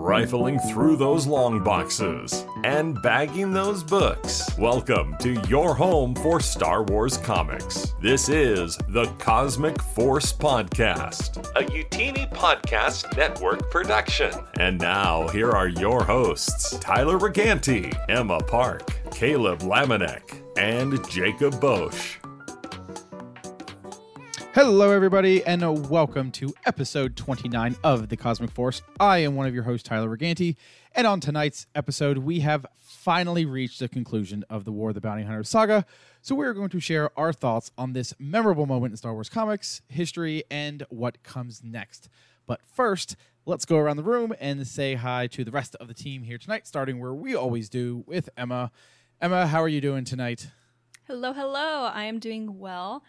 rifling through those long boxes, and bagging those books. Welcome to your home for Star Wars comics. This is the Cosmic Force Podcast, a Utini Podcast Network production. And now, here are your hosts Tyler Reganti, Emma Park, Caleb Lamanek, and Jacob Bosch. Hello, everybody, and welcome to episode 29 of The Cosmic Force. I am one of your hosts, Tyler Reganti, and on tonight's episode, we have finally reached the conclusion of the War of the Bounty Hunter saga. So, we're going to share our thoughts on this memorable moment in Star Wars comics, history, and what comes next. But first, let's go around the room and say hi to the rest of the team here tonight, starting where we always do with Emma. Emma, how are you doing tonight? Hello, hello. I am doing well.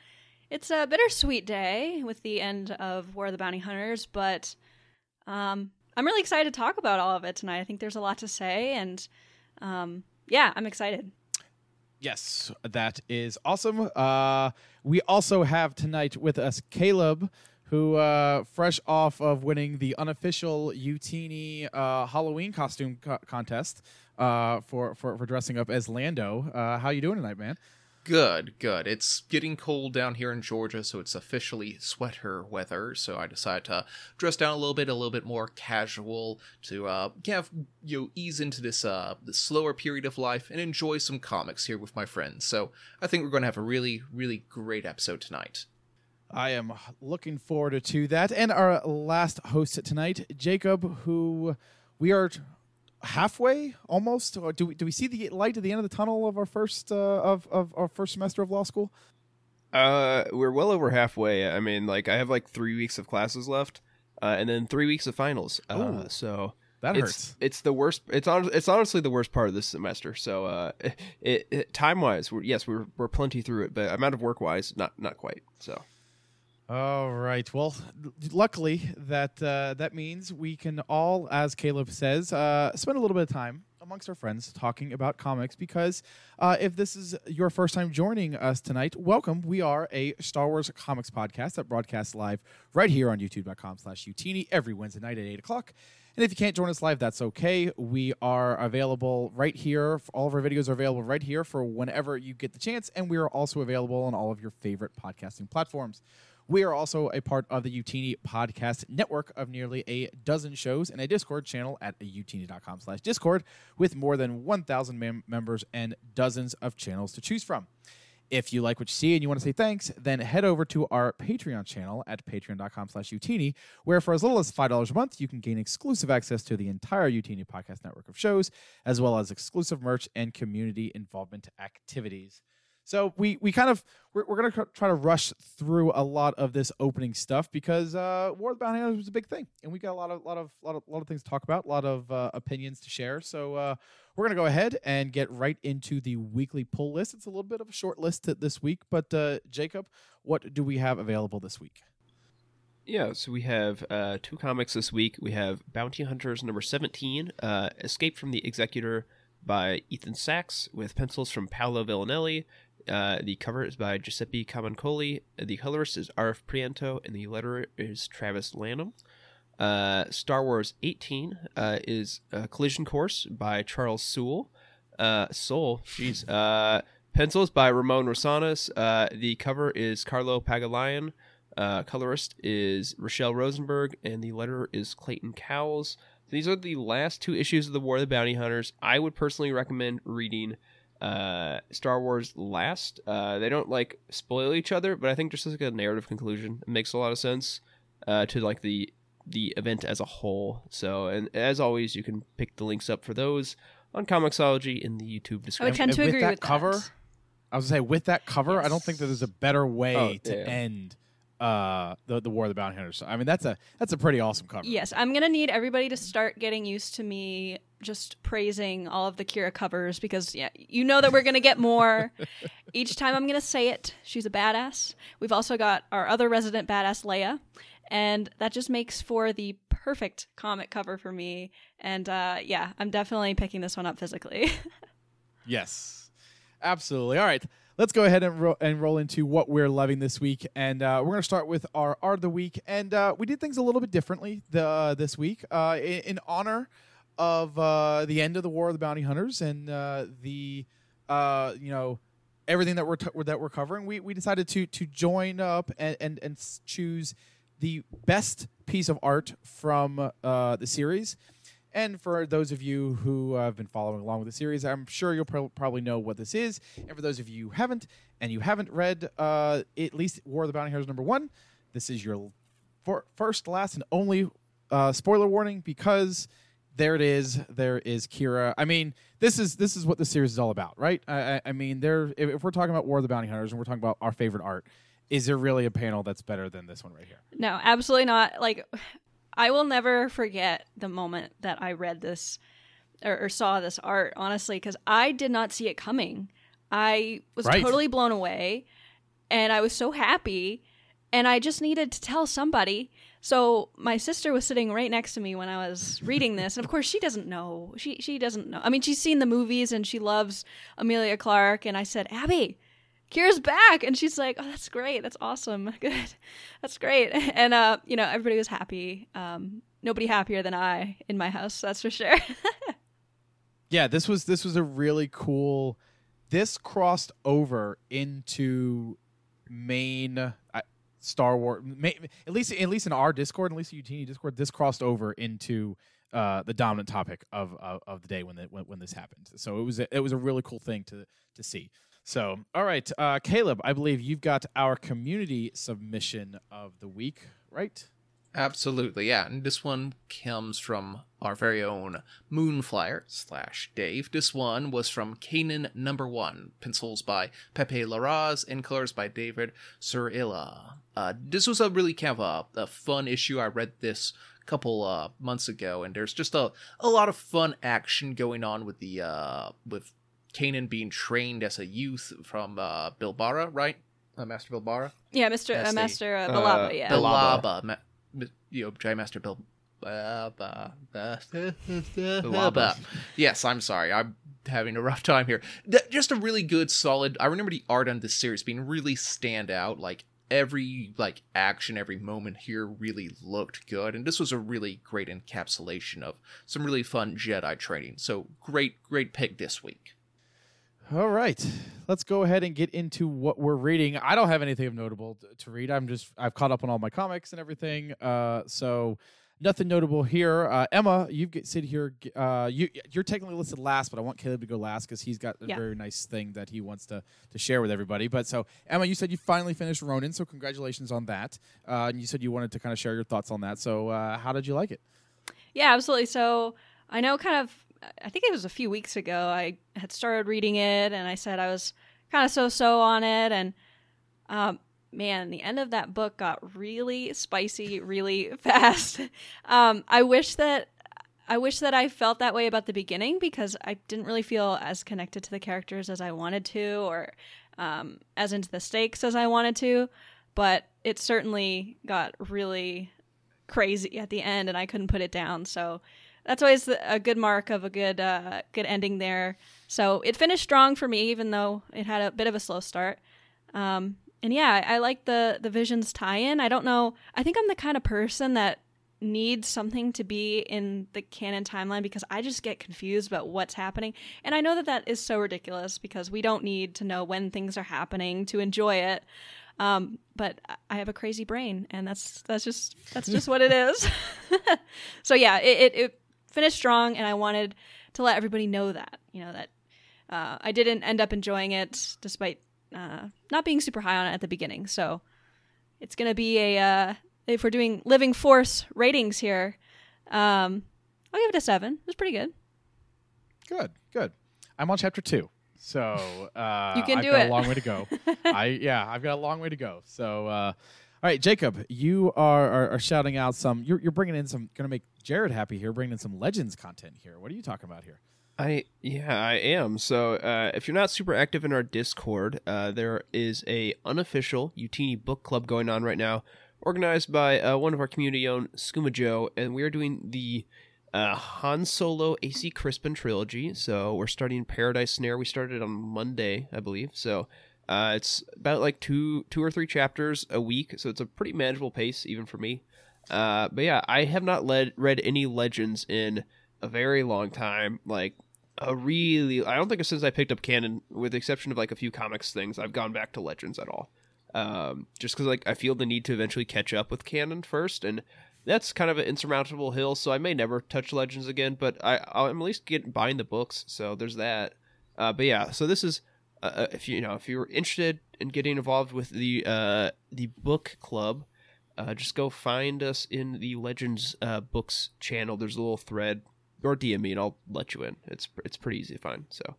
It's a bittersweet day with the end of War of the Bounty Hunters, but um, I'm really excited to talk about all of it tonight. I think there's a lot to say, and um, yeah, I'm excited. Yes, that is awesome. Uh, we also have tonight with us Caleb, who, uh, fresh off of winning the unofficial Utini uh, Halloween costume co- contest uh, for, for for dressing up as Lando. Uh, how you doing tonight, man? Good, good. It's getting cold down here in Georgia, so it's officially sweater weather. So I decided to dress down a little bit, a little bit more casual to uh, kind of you know, ease into this uh this slower period of life and enjoy some comics here with my friends. So I think we're going to have a really, really great episode tonight. I am looking forward to that. And our last host tonight, Jacob, who we are halfway almost or do we, do we see the light at the end of the tunnel of our first uh, of, of our first semester of law school? Uh we're well over halfway. I mean like i have like three weeks of classes left uh, and then three weeks of finals. Uh, Ooh, so that it's, hurts. it's the worst it's on it's honestly the worst part of this semester. So uh it, it time wise yes we're, we're plenty through it but amount of work wise not not quite so all right. Well, luckily that uh, that means we can all, as Caleb says, uh, spend a little bit of time amongst our friends talking about comics. Because uh, if this is your first time joining us tonight, welcome. We are a Star Wars comics podcast that broadcasts live right here on YouTube.com/slash Utini every Wednesday night at eight o'clock. And if you can't join us live, that's okay. We are available right here. All of our videos are available right here for whenever you get the chance. And we are also available on all of your favorite podcasting platforms. We are also a part of the Utini podcast network of nearly a dozen shows and a Discord channel at utini.com slash Discord with more than 1,000 mem- members and dozens of channels to choose from. If you like what you see and you want to say thanks, then head over to our Patreon channel at patreon.com slash Utini, where for as little as $5 a month, you can gain exclusive access to the entire Utini podcast network of shows, as well as exclusive merch and community involvement activities. So we we kind of we're, we're gonna try to rush through a lot of this opening stuff because uh, War of the Bounty Hunters was a big thing, and we got a lot of lot of lot of lot of things to talk about, a lot of uh, opinions to share. So uh, we're gonna go ahead and get right into the weekly pull list. It's a little bit of a short list this week, but uh, Jacob, what do we have available this week? Yeah, so we have uh, two comics this week. We have Bounty Hunters number 17, uh, Escape from the Executor by Ethan Sacks, with pencils from Paolo Villanelli, uh, the cover is by Giuseppe Camuncoli. The colorist is Arif Prianto, and the letterer is Travis Lanham. Uh, Star Wars 18 uh, is Collision Course by Charles Soule. Uh, Soul, jeez. Uh, pencils by Ramon Rosanas. Uh, the cover is Carlo Pagulayan. colorist is Rachelle Rosenberg, and the letterer is Clayton Cowles. These are the last two issues of the War of the Bounty Hunters. I would personally recommend reading uh, Star Wars last. Uh, they don't like spoil each other, but I think just as like a narrative conclusion, it makes a lot of sense uh, to like the the event as a whole. So, and as always, you can pick the links up for those on Comixology in the YouTube description. I would tend to with agree that with cover. that. I was gonna say with that cover, I don't think that there's a better way Oh, to yeah. end uh, the the War of the Bounty Hunters. So, I mean, that's a that's a pretty awesome cover. Yes, I'm gonna need everybody to start getting used to me just praising all of the Qi'ra covers because yeah, you know that we're gonna get more. Each time I'm gonna say it, she's a badass. We've also got our other resident badass Leia, and that just makes for the perfect comic cover for me. And uh, yeah, I'm definitely picking this one up physically. Yes, absolutely. All right, let's go ahead and, ro- and roll into what we're loving this week. And uh, we're going to start with our art of the week. And uh, we did things a little bit differently the, uh, this week uh, in, in honor of uh, the end of the War of the Bounty Hunters and uh, the uh, you know everything that we're t- that we're covering. We, we decided to to join up and and, and choose the best piece of art from uh, the series. And for those of you who have been following along with the series, I'm sure you'll pro- probably know what this is. And for those of you who haven't, and you haven't read uh, at least War of the Bounty Hunters number one, this is your for- first, last, and only uh, spoiler warning because there it is. There is Qi'ra. I mean, this is this is what the series is all about, right? I, I, I mean, there. If, if we're talking about War of the Bounty Hunters and we're talking about our favorite art, is there really a panel that's better than this one right here? No, absolutely not. Like, I will never forget the moment that I read this or, or saw this art, honestly, because I did not see it coming. I was Right. totally blown away and I was so happy and I just needed to tell somebody. So my sister was sitting right next to me when I was reading this, and of course she doesn't know. She she doesn't know. I mean, she's seen the movies and she loves Emilia Clarke. And I said, Abby, Qi'ra's back, and she's like, "Oh, that's great. That's awesome. Good. That's great." And uh, you know, everybody was happy. Um, nobody happier than I in my house. That's for sure. Yeah, this was this was a really cool. This crossed over into main Star Wars. Ma- at least at least in our Discord, at least Utini Discord, this crossed over into uh, the dominant topic of, of of the day when, the, when when this happened. So it was a, it was a really cool thing to to see. So all right, uh, Caleb, I believe you've got our community submission of the week, right? Absolutely, yeah. And this one comes from our very own Moonflyer slash Dave. This one was from Kanan Number One, pencils by Pepe Larraz and colors by David Surilla. Uh, this was a really kind of a, a fun issue. I read this a couple uh, months ago, and there's just a, a lot of fun action going on with the uh, with Kanan being trained as a youth from uh, Bilbara, right? Uh, Master Bilbara. yeah, Mister uh, Master uh, uh, Balaba. Yeah. Balaba. Bilaba, ma- you know, J Master Bill. Yes, I'm sorry. I'm having a rough time here. Just a really good, solid. I remember the art on this series being really stand out. Like every like action, every moment here really looked good, and this was a really great encapsulation of some really fun Jedi training. So great, great pick this week. All right, let's go ahead and get into what we're reading. I don't have anything of notable to read. I'm just I've caught up on all my comics and everything. Uh, so nothing notable here. Uh, Emma, you get sit here. Uh, you you're technically listed last, but I want Caleb to go last because he's got a Yeah. very nice thing that he wants to to share with everybody. But so Emma, you said you finally finished Ronin, so congratulations on that. Uh, and you said you wanted to kind of share your thoughts on that. So uh, how did you like it? Yeah, absolutely. So I know kind of, I think it was a few weeks ago, I had started reading it and I said I was kind of so so on it. And um, man, the end of that book got really spicy really fast. um, I wish that. I wish that I felt that way about the beginning because I didn't really feel as connected to the characters as I wanted to, or um, as into the stakes as I wanted to. But it certainly got really crazy at the end and I couldn't put it down. So that's always a good mark of a good uh, good ending there. So it finished strong for me, even though it had a bit of a slow start. Um, and yeah, I, like the the Visions tie-in. I don't know. I think I'm the kind of person that needs something to be in the canon timeline because I just get confused about what's happening. And I know that that is so ridiculous because we don't need to know when things are happening to enjoy it. Um, but I- I have a crazy brain, and that's that's just that's just what it is. so yeah, it, it, it finished strong, and I wanted to let everybody know that you know that uh, I didn't end up enjoying it despite uh, not being super high on it at the beginning. So it's gonna be a uh, if we're doing living force ratings here, um, I'll give it a seven. It was pretty good. Good, good. I'm on chapter two, so uh, You can I've do got it. a long way to go. I yeah, I've got a long way to go. So, uh, all right, Jacob, you are, are, are shouting out some. You're, you're bringing in some. Going to make Jared happy here. Bringing in some Legends content here. What are you talking about here? I yeah I am. So uh, if you're not super active in our Discord, uh, there is a unofficial Utini book club going on right now, organized by uh, one of our community-owned Skooma Joe, and we are doing the uh, Han Solo AC Crispin trilogy. So we're starting Paradise Snare. We started on Monday, I believe. So Uh, it's about like two two or three chapters a week, so it's a pretty manageable pace even for me. Uh, but yeah, I have not led, read any legends in a very long time. Like a really, I don't think since I picked up canon, with the exception of like a few comics things, I've gone back to legends at all. Um, just because like I feel the need to eventually catch up with canon first, and that's kind of an insurmountable hill. So I may never touch legends again, but I I'm at least getting buying the books. So there's that. Uh, but yeah, so this is uh, uh, if you, you know if you're interested in getting involved with the uh, the book club, uh, just go find us in the Legends uh, books channel. There's a little thread or DM me and I'll let you in. It's it's pretty easy to find. So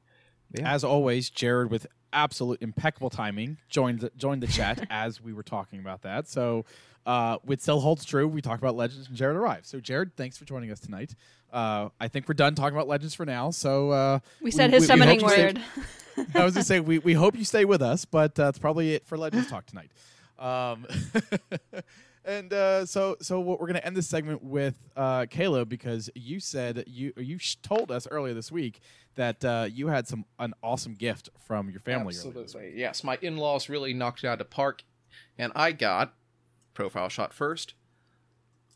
yeah. As always, Jared with absolute impeccable timing joined the, joined the chat as we were talking about that. So, uh, with still holds true, we talked about Legends and Jared arrived. So, Jared, thanks for joining us tonight. Uh, I think we're done talking about Legends for now. So uh, we said his summoning hope you word. stay- I was gonna say we, we hope you stay with us, but uh, that's probably it for Legends Talk tonight. Um, and uh, so so what we're gonna end this segment with uh, Caleb because you said you you sh- told us earlier this week that uh, you had some an awesome gift from your family. earlier this week. Absolutely. Yes, my in laws really knocked it out of the park, and I got profile shot first.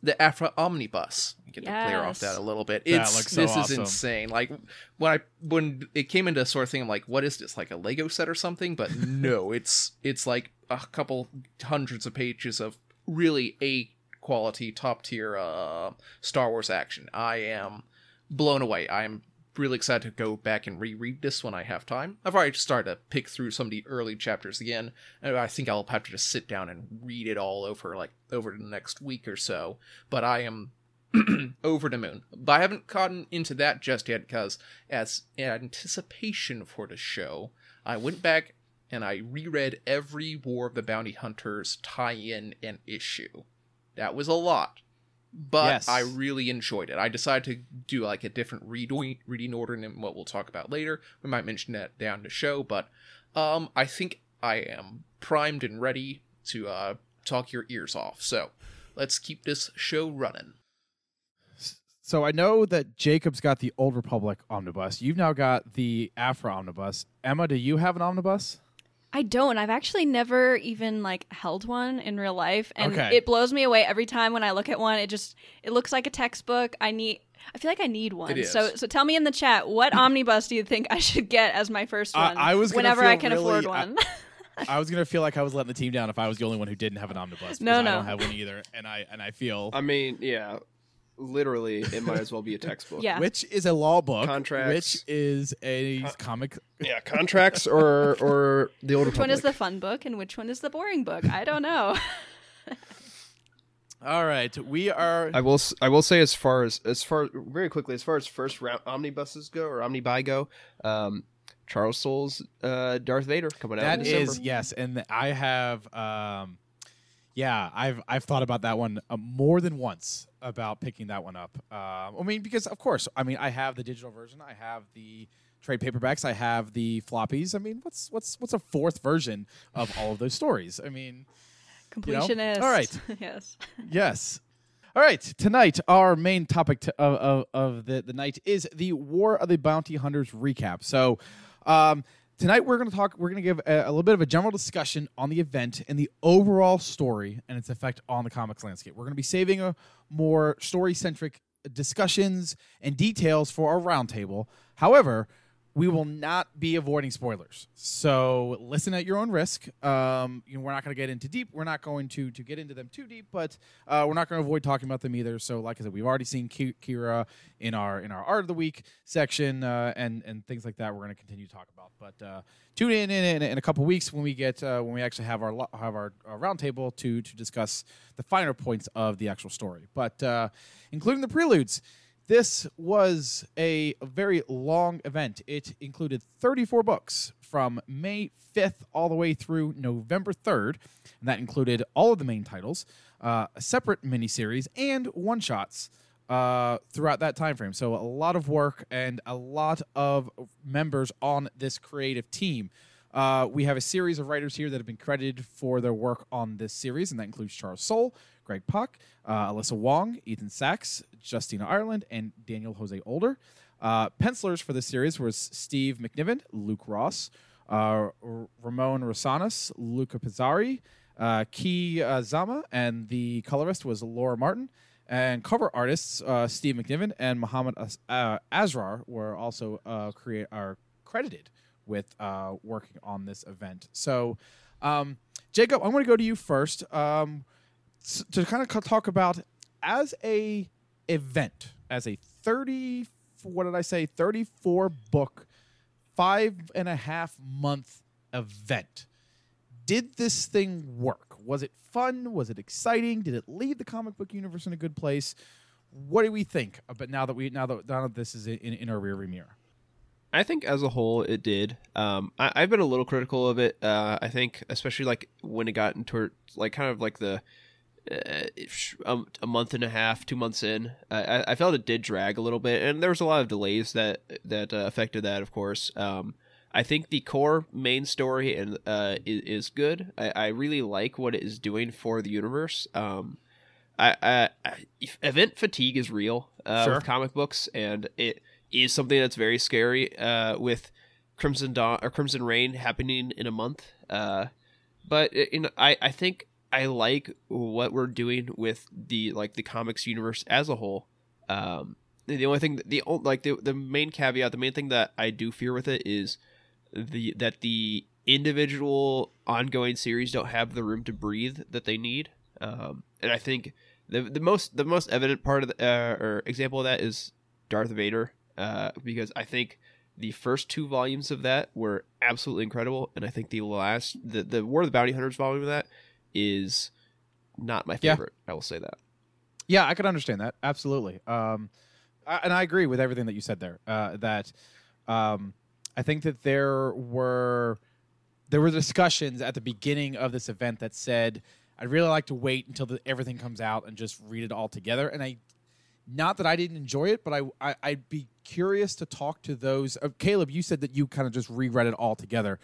The Aphra Omnibus. Get to clear off that a little bit. That It's looks so this awesome. is insane. Like when I when it came into sort of thing, I'm like, what is this? Like a Lego set or something? But no, it's it's like a couple hundreds of pages of really a quality, top tier uh, Star Wars action. I am blown away. I'm really excited to go back and reread this when I have time. I've already started to pick through some of the early chapters again, and I think I'll have to just sit down and read it all over like over the next week or so. But I am over the moon. But I haven't gotten into that just yet because, as anticipation for the show, I went back and I reread every War of the Bounty Hunters tie-in and issue. That was a lot, but Yes. I really enjoyed it. I decided to do like a different reading reading order than what we'll talk about later. We might mention that down the show, but um, I think I am primed and ready to uh, talk your ears off. So let's keep this show running. So I know that Jacob's got the Old Republic omnibus. You've now got the Aphra omnibus. Emma, do you have an omnibus? I don't. I've actually never even like held one in real life, and Okay. it blows me away every time when I look at one. It just it looks like a textbook. I need. I feel like I need one. So so tell me in the chat what omnibus do you think I should get as my first I- one? I was gonna whenever I can afford really- I- one. I was gonna feel like I was letting the team down if I was the only one who didn't have an omnibus. No, no. I don't have one either, and I and I feel I mean, yeah, literally, it might as well be a textbook. yeah. which is a law book, Contracts. which is a comic. yeah, contracts or or the older which one is the fun book and which one is the boring book? I don't know. All right, we are. I will s- I will say as far as as far very quickly as far as first round omnibuses go or omnibuy go, um, Charles Soule's uh, Darth Vader coming out. in That December. is yes, and I have. Um, yeah, I've I've thought about that one uh, more than once about picking that one up. Um, I mean, because of course, I mean, I have the digital version, I have the trade paperbacks, I have the floppies. I mean, what's what's what's a fourth version of all of those stories? I mean, You know? Completionist. All right. yes. yes. All right, tonight our main topic to, of, of, of the, the night is the War of the Bounty Hunters recap. So, um, tonight we're going to talk. We're going to give a, a little bit of a general discussion on the event and the overall story and its effect on the comics landscape. We're going to be saving a more story centric discussions and details for our roundtable. However, we will not be avoiding spoilers. So listen at your own risk. Um, you know, we're not going to get into deep. We're not going to to get into them too deep, but uh, we're not going to avoid talking about them either. So, like I said, we've already seen Ki- Qi'ra in our in our art of the week section uh, and and things like that. We're going to continue to talk about. But uh, tune in in, in in a couple weeks when we get uh, when we actually have our have our, our roundtable to to discuss the finer points of the actual story. But uh, including the preludes. This was a very long event. It included 34 books from May 5th all the way through November 3rd. And that included all of the main titles, uh, a separate miniseries, and one shots uh, throughout that time frame. So a lot of work and a lot of members on this creative team. Uh, we have a series of writers here that have been credited for their work on this series, and that includes Charles Soule, Greg Pak, uh, Alyssa Wong, Ethan Sacks, Justina Ireland, and Daniel Jose Older. Uh, pencilers for this series was Steve McNiven, Luke Ross, uh, Ramon Rosanas, Luca Pizzari, uh, Kei Zama, and the colorist was Laura Martin. And cover artists uh, Steve McNiven and Muhammad uh, Asrar were also uh, create are credited with uh, working on this event. So, um, Jacob, I'm going to go to you first um, to kind of talk about as a event, as a 30, what did I say, 34 book, five and a half month event. Did this thing work? Was it fun? Was it exciting? Did it leave the comic book universe in a good place? What do we think? But now that we now that now that this is in, in our rearview mirror, I think as a whole it did. Um, I, I've been a little critical of it. Uh, I think especially like when it got into like kind of like the uh, um, a month and a half, two months in, I, I felt it did drag a little bit, and there was a lot of delays that that uh, affected that. Of course, um, I think the core main story and uh, is, is good. I, I really like what it is doing for the universe. Um, I, I, I event fatigue is real uh, Sure. with comic books, and it is something that's very scary uh, with Crimson Dawn or Crimson Reign happening in a month. Uh, but i- in I, I think I like what we're doing with the like the comics universe as a whole. Um, the only thing the like the the main caveat, the main thing that I do fear with it is the that the individual ongoing series don't have the room to breathe that they need. Um, and I think the the most the most evident part of the, uh, or example of that is Darth Vader, uh, because I think the first two volumes of that were absolutely incredible, and I think the last the the War of the Bounty Hunters volume of that is not my Yeah. favorite. I will say that. Yeah, I could understand that absolutely. Um, I, and I agree with everything that you said there. Uh, that um, I think that there were there were discussions at the beginning of this event that said I'd really like to wait until the, everything comes out and just read it all together. And I, not that I didn't enjoy it, but I, I I'd be curious to talk to those. Uh, Caleb, you said that you kind of just reread it all together.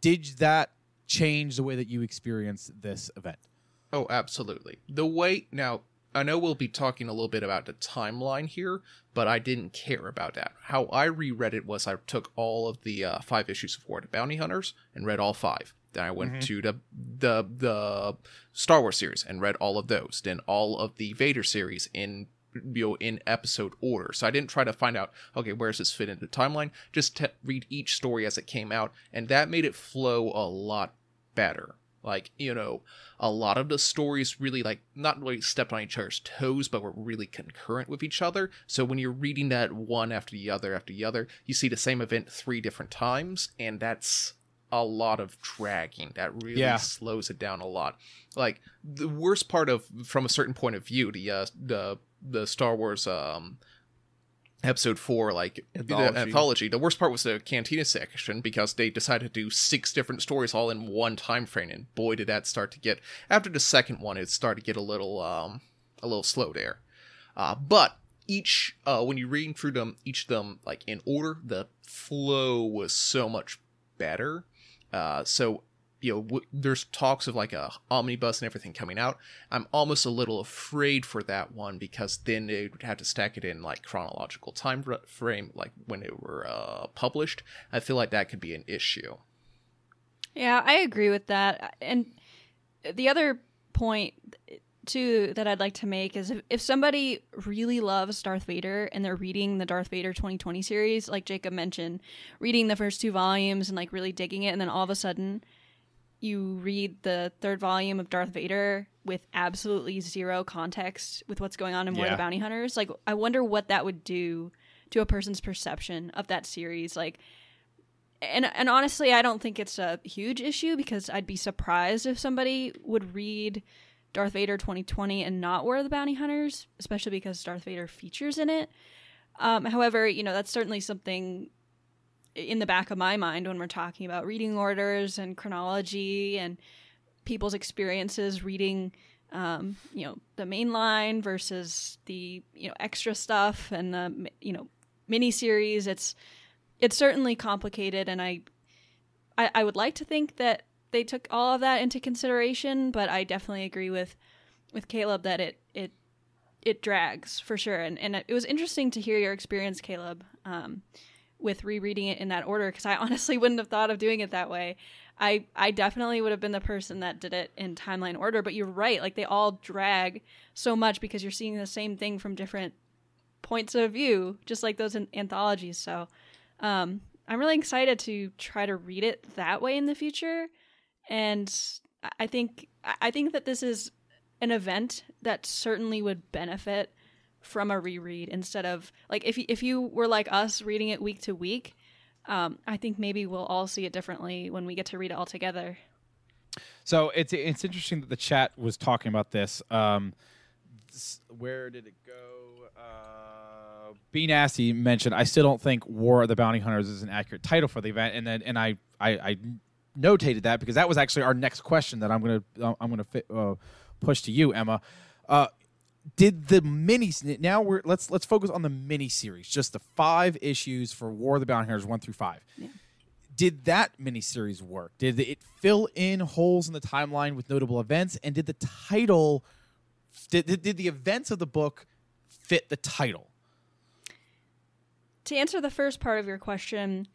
Did that change the way that you experienced this event? Oh, absolutely. The way now, I know we'll be talking a little bit about the timeline here, but I didn't care about that. How I reread it was I took all of the uh, five issues of War the Bounty Hunters and read all five. Then I went to the the the Star Wars series and read all of those. Then all of the Vader series in you know in episode order. So I didn't try to find out okay where does this fit into the timeline. Just read each story as it came out, and that made it flow a lot better. Like you know, a lot of the stories really like not really stepped on each other's toes, but were really concurrent with each other. So when you're reading that one after the other after the other, you see the same event three different times, and that's a lot of dragging. That really Yeah. slows it down a lot. Like the worst part of from a certain point of view, the uh, the the Star Wars um episode four like Anthology. the anthology. the worst part was the cantina section because they decided to do six different stories all in one time frame and boy did that start to get after the second one it started to get a little um a little slow there. Uh but each uh when you read through them each of them like in order the flow was so much better. Uh so you know w- there's talks of like a omnibus and everything coming out. I'm almost a little afraid for that one because then they would have to stack it in like chronological time fr- frame like when it were uh published. I feel like that could be an issue. Yeah, I agree with that. And the other point too that I'd like to make is if, if somebody really loves Darth Vader and they're reading the Darth Vader 2020 series, like Jacob mentioned, reading the first two volumes and like really digging it, and then all of a sudden you read the third volume of Darth Vader with absolutely zero context with what's going on in War of the Bounty Hunters. Like, I wonder what that would do to a person's perception of that series. Like, and and honestly, I don't think it's a huge issue because I'd be surprised if somebody would read Darth Vader 2020 and not War of the Bounty Hunters, especially because Darth Vader features in it. Um, however, you know that's certainly something in the back of my mind when we're talking about reading orders and chronology and people's experiences reading um, you know the main line versus the you know extra stuff and the you know mini series it's it's certainly complicated and I, I i would like to think that they took all of that into consideration but i definitely agree with with caleb that it it it drags for sure. And and it was interesting to hear your experience caleb. Um with rereading it in that order because I honestly wouldn't have thought of doing it that way. I I definitely would have been the person that did it in timeline order, but you're right. Like they all drag so much because you're seeing the same thing from different points of view, just like those an- anthologies. So, um, I'm really excited to try to read it that way in the future, and I- think I think that this is an event that certainly would benefit from a reread instead of like if if you were like us reading it week to week. Um, I think maybe we'll all see it differently when we get to read it all together. So it's it's interesting that the chat was talking about this. Um, s- where did it go? Uh, Be nasty mentioned. I still don't think War of the Bounty Hunters is an accurate title for the event, and then and I I, I notated that because that was actually our next question that I'm gonna uh, I'm gonna fit, uh, push to you, Emma. Uh, did the mini now we're let's let's focus on the mini series, just the five issues for War of the Bounty Hunters one through five did that miniseries work? Did it fill in holes in the timeline with notable events? And did the title, did, did, did the events of the book fit the title? To answer the first part of your question,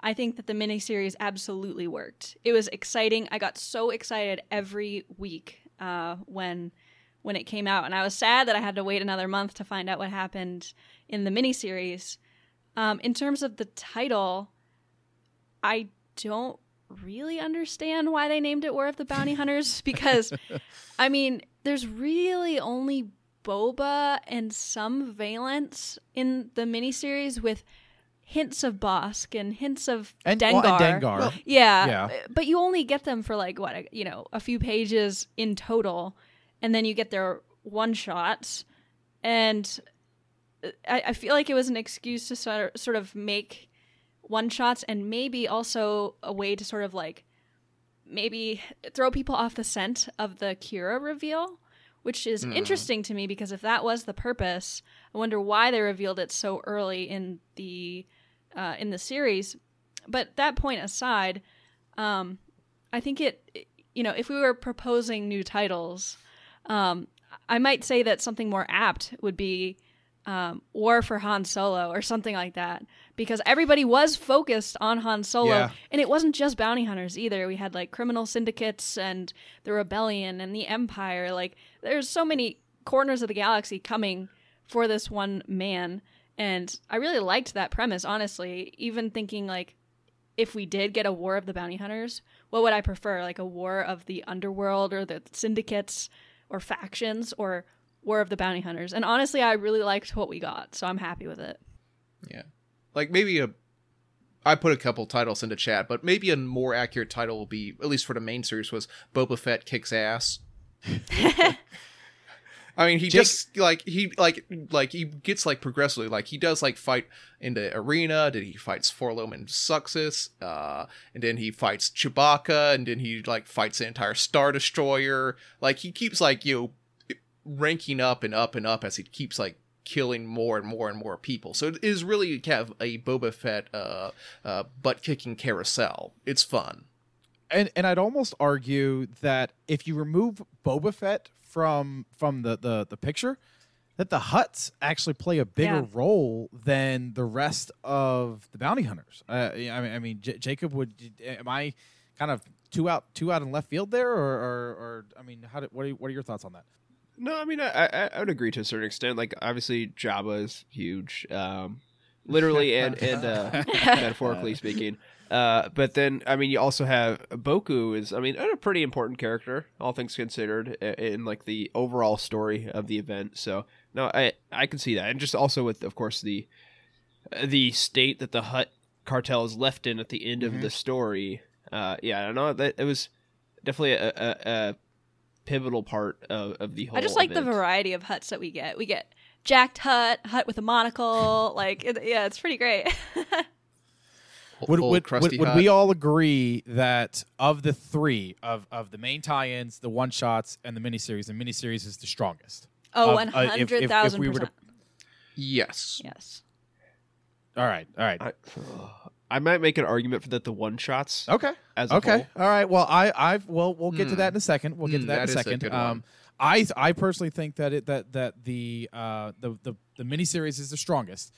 I think that the miniseries absolutely worked. It was exciting. I got so excited every week uh, when when it came out, and I was sad that I had to wait another month to find out what happened in the miniseries. Um, in terms of the title, I don't really understand why they named it War of the Bounty Hunters because, I mean, there's really only Boba and some Valance in the miniseries with hints of Bossk and hints of And, Dengar. well, and Dengar. Yeah, Yeah. but you only get them for like what a- you know a few pages in total, and then you get their one shots, and I, I feel like it was an excuse to sort of, sort of make one shots and maybe also a way to sort of like maybe throw people off the scent of the Qi'ra reveal, which is interesting to me because if that was the purpose, I wonder why they revealed it so early in the uh, in the series. But that point aside, um, I think it you know if we were proposing new titles, um, I might say that something more apt would be um, War for Han Solo or something like that, because everybody was focused on Han Solo, Yeah. and it wasn't just bounty hunters either. We had like criminal syndicates and the rebellion and the Empire. Like there's so many corners of the galaxy coming for this one man, and I really liked that premise. Honestly, even thinking like if we did get a war of the bounty hunters, what would I prefer? Like a war of the underworld or the syndicates or factions or war of the bounty hunters? And honestly, I really liked what we got, so I'm happy with it. Yeah. Like maybe a I put a couple titles into chat, but maybe a more accurate title will be at least for the main series was Boba Fett kicks ass. I mean, he just like he like like he gets like progressively like he does like fight in the arena. Then he fights Forlom and Suxus, uh, and then he fights Chewbacca, and then he like fights the entire Star Destroyer. Like he keeps like you know ranking up and up and up as he keeps like killing more and more and more people. So it is really kind of a Boba Fett uh, uh, butt kicking carousel. It's fun. and and I'd almost argue that if you remove Boba Fett from from the the, the picture, that the Hutts actually play a bigger Yeah. role than the rest of the bounty hunters. Uh, I mean, I mean, J- Jacob, would am I kind of two out two out in left field there, or or, or I mean, how did, what are what are your thoughts on that? No, I mean, I, I, I would agree to a certain extent. Like, obviously, Jabba is huge, um, literally and and uh, metaphorically speaking. Uh, but then, I mean, you also have Boku is, I mean, a pretty important character, all things considered, i- in like the overall story of the event. So, no, I I can see that, and just also with, of course, the the state that the Hutt cartel is left in at the end of the story. Uh, yeah, I don't know that it was definitely a, a, a pivotal part of, of the whole. I just like the variety of hutts that we get. We get jacked hutt, hutt with a monocle. like, it, yeah, it's pretty great. Would, Old would, crusty would, would we all agree that of the three of, of the main tie-ins, the one shots, and the miniseries, the miniseries is the strongest? oh, Of- uh, if- if- if hundred thousand we were percent. to- Yes. Yes. All right, all right, I, I might make an argument for that the one shots okay. as a Okay. whole. All right. Well, I, I've, well, we'll get to Hmm. that in a second. We'll get to Hmm, that, that in is a a second. good um, one. I, I personally think that it, that, that the, uh, the, the, the miniseries is the strongest.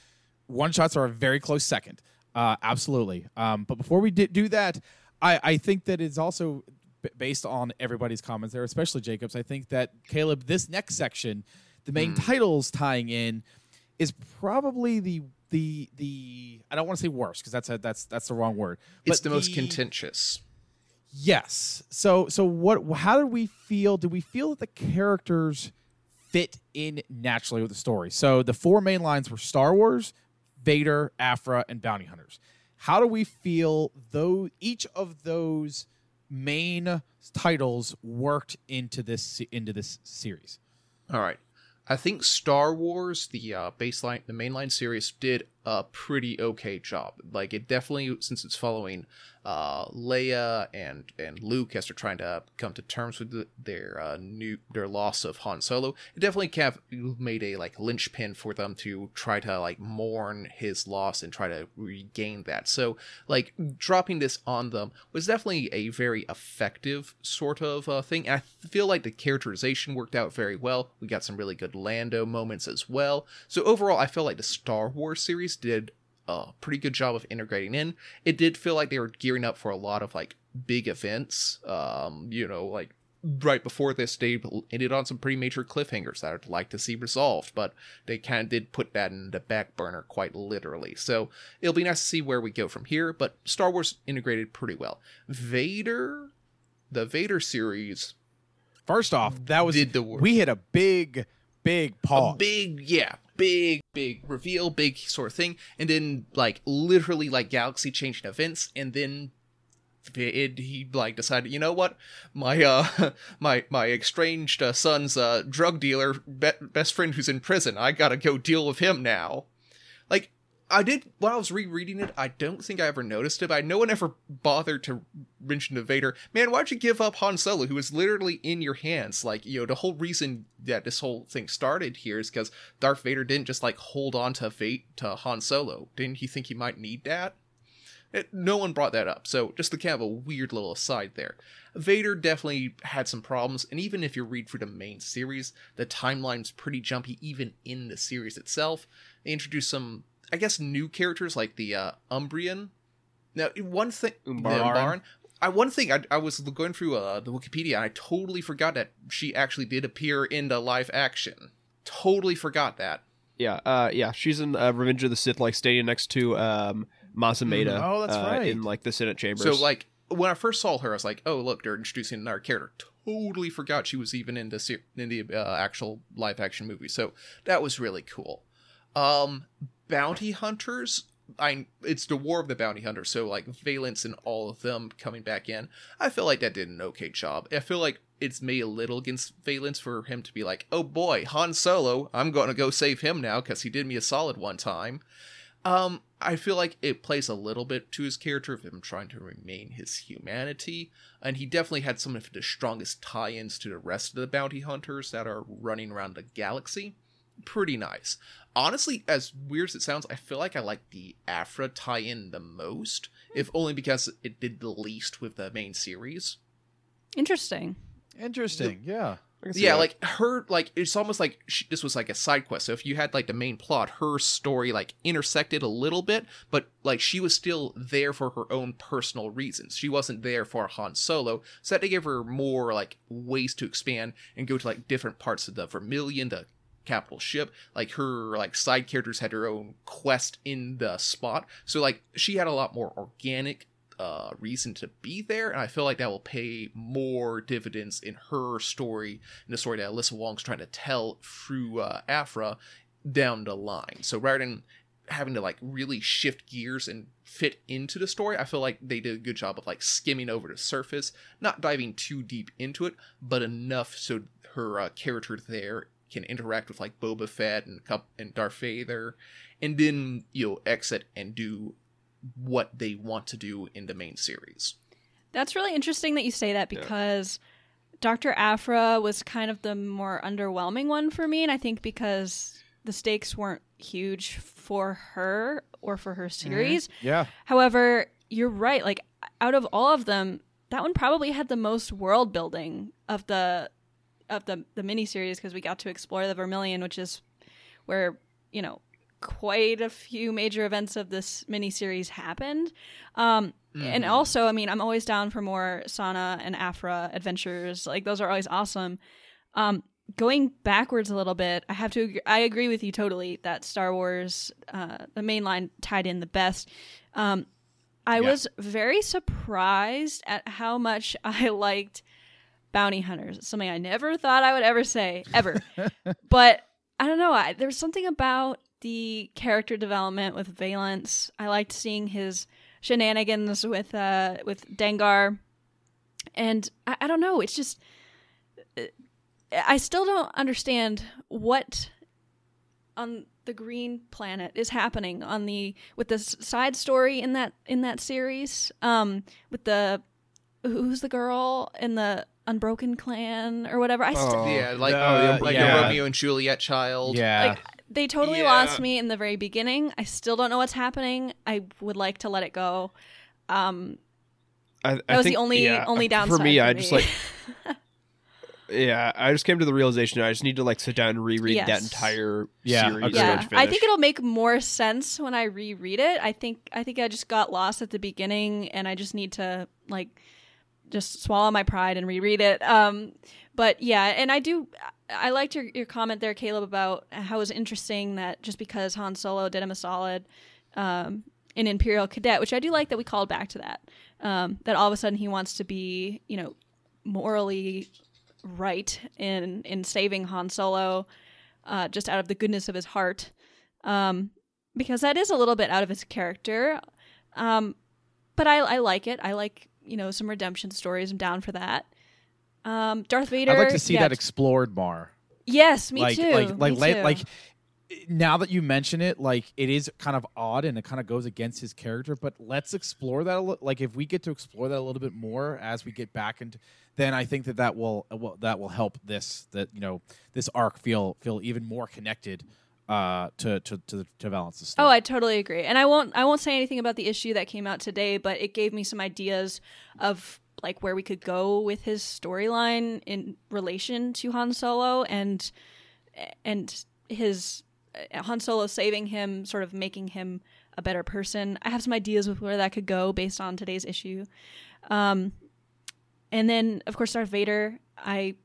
one shots are a very close second. Uh, absolutely. Um, but before we did do that, I, I think that it's also b- based on everybody's comments there, especially Jacob's. I think that Caleb, this next section, the main titles tying in, is probably the the the I don't want to say worst because that's a, that's that's the wrong word. It's but the most contentious. Yes. So so what how did we feel? Did we feel that the characters fit in naturally with the story? So the four main lines were Star Wars, Vader, Aphra, and Bounty Hunters. How do we feel though each of those main titles worked into this into this series? All right. I think Star Wars, the uh, baseline, the mainline series, did a pretty okay job. Like it definitely, since it's following uh, Leia and and Luke as they're trying to come to terms with the, their uh, new their loss of Han Solo, it definitely of made a like linchpin for them to try to like mourn his loss and try to regain that. So like dropping this on them was definitely a very effective sort of uh, thing. And I feel like the characterization worked out very well. We got some really good Lando moments as well. So overall, I feel like the Star Wars series did a pretty good job of integrating in. It did feel like they were gearing up for a lot of like big events. Um, you know, like right before this, they ended on some pretty major cliffhangers that I'd like to see resolved, but they kind of did put that in the back burner quite literally. So it'll be nice to see where we go from here. But Star Wars integrated pretty well. Vader, the Vader series First off, that was Did the work. we hit a big big pause. a big yeah big big reveal big sort of thing. And then like literally like galaxy changing events. And then it, he like decided you know what? My uh my my estranged uh, son's uh drug dealer be- best friend who's in prison i gotta go deal with him now i did while i was rereading it i don't think i ever noticed it but no one ever bothered to mention to vader man why'd you give up han solo who was literally in your hands like you know the whole reason that this whole thing started here is because darth vader didn't just like hold on to fate to han solo didn't he think he might need that it, no one brought that up, so just the kind of a weird little aside there. Vader definitely had some problems, and even if you read through the main series, the timeline's pretty jumpy even in the series itself. They introduced some, I guess, new characters like the uh, Umbrian. Now, one thing, the Umbaran. Umbaran, I one thing I, I was going through uh, the Wikipedia, and I totally forgot that she actually did appear in the live action. Totally forgot that. Yeah, uh, yeah, she's in uh, Revenge of the Sith, like standing next to um, Mas Amedda. Oh, that's uh, right. In like the Senate chambers. So like when I first saw her, I was like, "Oh, look, they're introducing another character." Totally forgot she was even in the ser- in the uh, actual live action movie. So that was really cool. Um, bounty hunters. I it's the War of the Bounty Hunters. So like Valance and all of them coming back in. I feel like that did an okay job. I feel like it's made a little against Valance for him to be like, "Oh boy, Han Solo, I'm going to go save him now because he did me a solid one time." Um, I feel like it plays a little bit to his character of him trying to remain his humanity, and he definitely had some of the strongest tie-ins to the rest of the bounty hunters that are running around the galaxy. Pretty nice. Honestly, as weird as it sounds, I feel like I like the Aphra tie-in the most, if hmm. only because it did the least with the main series. Interesting. Interesting. yeah. I can see yeah that. like her like it's almost like she, this was like a side quest so if you had like the main plot her story like intersected a little bit but like she was still there for her own personal reasons she wasn't there for han solo so that they gave her more like ways to expand and go to like different parts of the vermillion the capital ship like her like side characters had their own quest in the spot so like she had a lot more organic uh, reason to be there, and I feel like that will pay more dividends in her story, in the story that Alyssa Wong's trying to tell through uh, Aphra down the line. So rather than having to like really shift gears and fit into the story, I feel like they did a good job of like skimming over the surface, not diving too deep into it, but enough so her uh, character there can interact with like Boba Fett and Cup and Darth Vader, and then you know exit and do what they want to do in the main series. That's really interesting that you say that Yeah. because Dr. Aphra was kind of the more underwhelming one for me. And I think because the stakes weren't huge for her or for her mm-hmm. series. Yeah. However, you're right. Like, out of all of them, that one probably had the most world building of the of the the miniseries because we got to explore the Vermillion, which is where you know quite a few major events of this miniseries happened. Um, And Mhm. also, I mean, I'm always down for more Sana and Aphra adventures. Like those are always awesome. Um, going backwards a little bit, I have to. Agree, I agree with you totally that Star Wars, uh, the main line tied in the best. Um, I Yeah. was very surprised at how much I liked bounty hunters. Something I never thought I would ever say ever, but I don't know. I, there's something about the character development with Valance. I liked seeing his shenanigans with uh with Dengar, and I, I don't know. It's just I still don't understand what on the green planet is happening on the with this side story in that in that series um with the who's the girl in the unbroken clan or whatever i st- Oh, yeah, like uh, like yeah. a Romeo and Juliet child. Yeah. like they totally Yeah. lost me in the very beginning i still don't know what's happening i would like to let it go um I, that was think, the only yeah, only downside for me. I me. just like yeah. I just came to the realization I just need to like sit down and reread that entire Yeah, series. agreed. yeah start i think it'll make more sense when i reread it i think i think i just got lost at the beginning and i just need to like just swallow my pride and reread it um but yeah and i do i liked your, your comment there caleb about how it was interesting that just because han solo did him a solid um in imperial cadet which i do like that we called back to that um that all of a sudden he wants to be you know morally right in in saving han solo uh, just out of the goodness of his heart, um, because that is a little bit out of his character. Um, but I, I like it. I like you know some redemption stories. I'm down for that. Um, Darth Vader. I'd like to see yeah, that explored more. yes, me like, too. Like, like, me too. like, now that you mention it, like it is kind of odd and it kind of goes against his character. But let's explore that. A li- like, if we get to explore that a little bit more as we get back into, then I think that that will, uh, will that will help this that you know this arc feel feel even more connected uh to to to, to balance the story. Oh, I totally agree. And I won't I won't say anything about the issue that came out today, but it gave me some ideas of like where we could go with his storyline in relation to Han Solo and and his uh, Han Solo saving him, sort of making him a better person. I have some ideas with where that could go based on today's issue. Um and then of course Darth Vader, I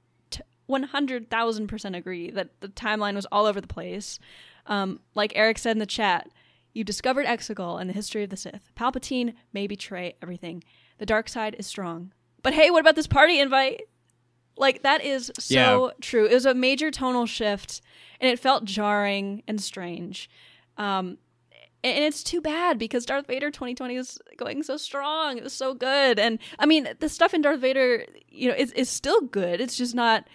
100,000% agree that the timeline was all over the place. Um, like Eric said in the chat, you discovered Exegol and the history of the Sith. Palpatine may betray everything. The dark side is strong. But hey, what about this party invite? Like that is so true. It was a major tonal shift, and it felt jarring and strange. Um, and it's too bad because Darth Vader 2020 is going so strong. It was so good, and I mean the stuff in Darth Vader, you know, is is still good. It's just not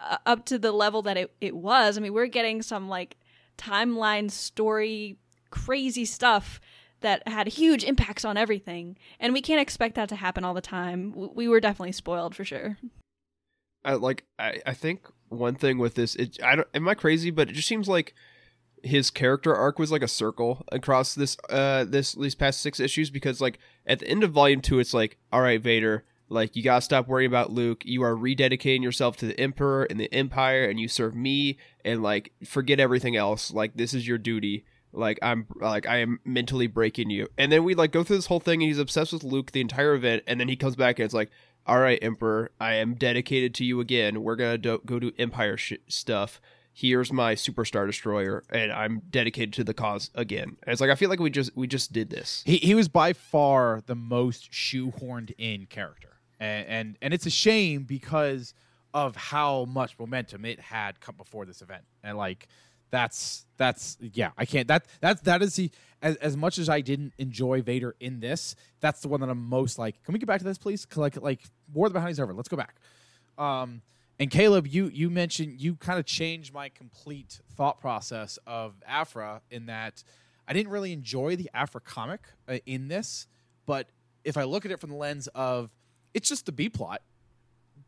uh, up to the level that it, it was. I mean, we're getting some like timeline story crazy stuff that had huge impacts on everything, and we can't expect that to happen all the time. We were definitely spoiled for sure. I like I, I think one thing with this it I don't am I crazy but it just seems like his character arc was like a circle across this uh this these past six issues because like at the end of volume 2 it's like all right Vader like you got to stop worrying about Luke you are rededicating yourself to the emperor and the empire and you serve me and like forget everything else like this is your duty like I'm like I am mentally breaking you and then we like go through this whole thing and he's obsessed with Luke the entire event and then he comes back and it's like all right, Emperor, I am dedicated to you again. We're to do- go do Empire sh- stuff. Here's my Superstar Destroyer, and I'm dedicated to the cause again. And it's like I feel like we just we just did this. he he was by far the most shoehorned in character, and and, and it's a shame because of how much momentum it had come before this event, and like that's that's yeah I can't that that that is the as, as much as I didn't enjoy Vader in this, that's the one that I'm most like. Can we get back to this, please? Like like War of the Bounty's over. Let's go back. Um, and Caleb, you you mentioned you kind of changed my complete thought process of Aphra in that I didn't really enjoy the Aphra comic uh, in this, but if I look at it from the lens of it's just the B plot,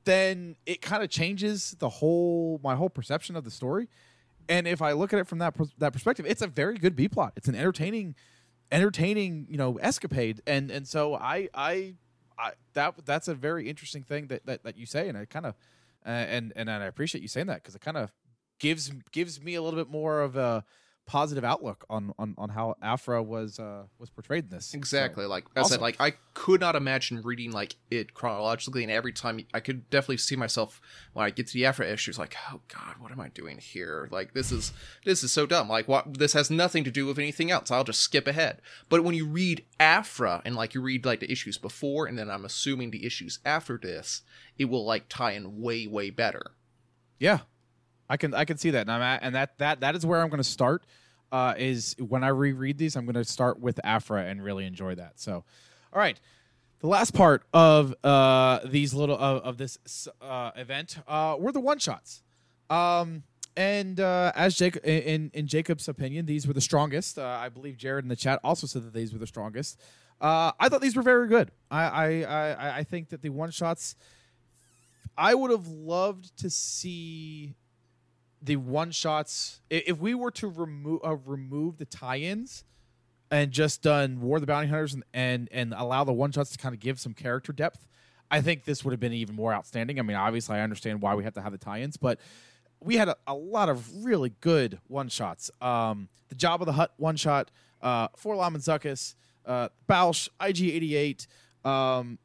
then it kind of changes the whole my whole perception of the story. And if I look at it from that that perspective, it's a very good B plot. It's an entertaining, entertaining you know escapade, and and so I I, I that that's a very interesting thing that that, that you say, and I kind of uh, and and I appreciate you saying that because it kind of gives gives me a little bit more of a positive outlook on on, on how Aphra was uh, was portrayed in this. So, Exactly. Like I awesome. said, like I could not imagine reading like it chronologically, and every time I could definitely see myself when I get to the Aphra issues, like, oh god, what am I doing here? Like this is this is so dumb. Like what? This has nothing to do with anything else. I'll just skip ahead. But when you read Aphra and like you read like the issues before, and then I'm assuming the issues after this, it will like tie in way way better. Yeah, I can I can see that, and I'm at, and that that that is where I'm going to start. Uh, is when I reread these, I'm going to start with Aphra and really enjoy that. So, all right, the last part of uh these little of, of this uh event uh were the one shots. Um. And uh, as Jacob, in in Jacob's opinion, these were the strongest. Uh, I believe Jared in the chat also said that these were the strongest. Uh, I thought these were very good. I I, I, I think that the one shots. I would have loved to see the one shots. If we were to remove uh, remove the tie-ins and just done War of the Bounty Hunters and and, and allow the one shots to kind of give some character depth, I think this would have been even more outstanding. I mean, obviously, I understand why we have to have the tie-ins, but we had a, a lot of really good one shots. Um, the Jabba the Hutt one shot, uh, 4-LOM and Zuckuss, uh, Boushh, IG88. Um,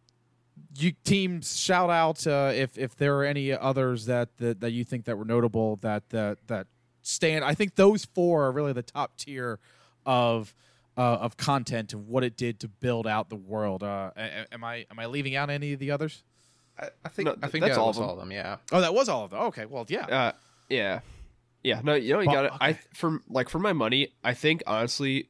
you teams shout out uh, if if there are any others that, that that you think that were notable that that that stand. I think those four are really the top tier of uh, of content of what it did to build out the world. Uh, a- a- am I am I leaving out any of the others? I, I think No, I think that's that all was of them. all of them. Yeah. Oh, that was all of them. Okay, well, yeah. Uh, yeah, yeah. No, you know you got it. I for like for my money, I think honestly, s-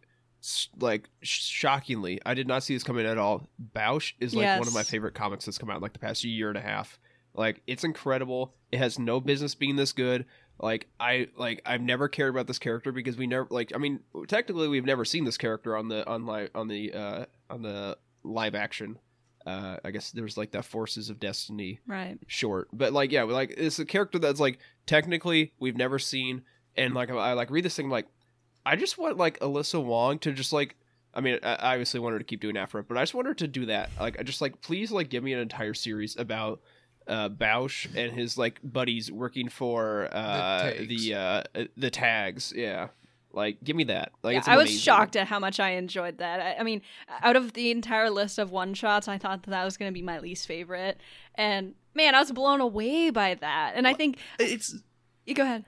like sh- shockingly, I did not see this coming at all. Boushh is like one of my favorite comics that's come out in like the past year and a half. Like it's incredible. It has no business being this good. Like I like I've never cared about this character because we never like I mean technically we've never seen this character on the on live on the uh on the live action. Uh, I guess there's like that Forces of Destiny Right. short but like yeah like it's a character that's like technically we've never seen and like i like read this thing like i just want like alyssa wong to just like i mean i I obviously want her to keep doing Aphra but i just want her to do that like i just like please like give me an entire series about uh Boushh and his like buddies working for uh tags. the uh the tags yeah like give me that like Yeah, it's I was shocked at how much I enjoyed that. I, I mean, out of the entire list of one shots, I thought that, that was going to be my least favorite. And man, I was blown away by that. And I think It's you go ahead.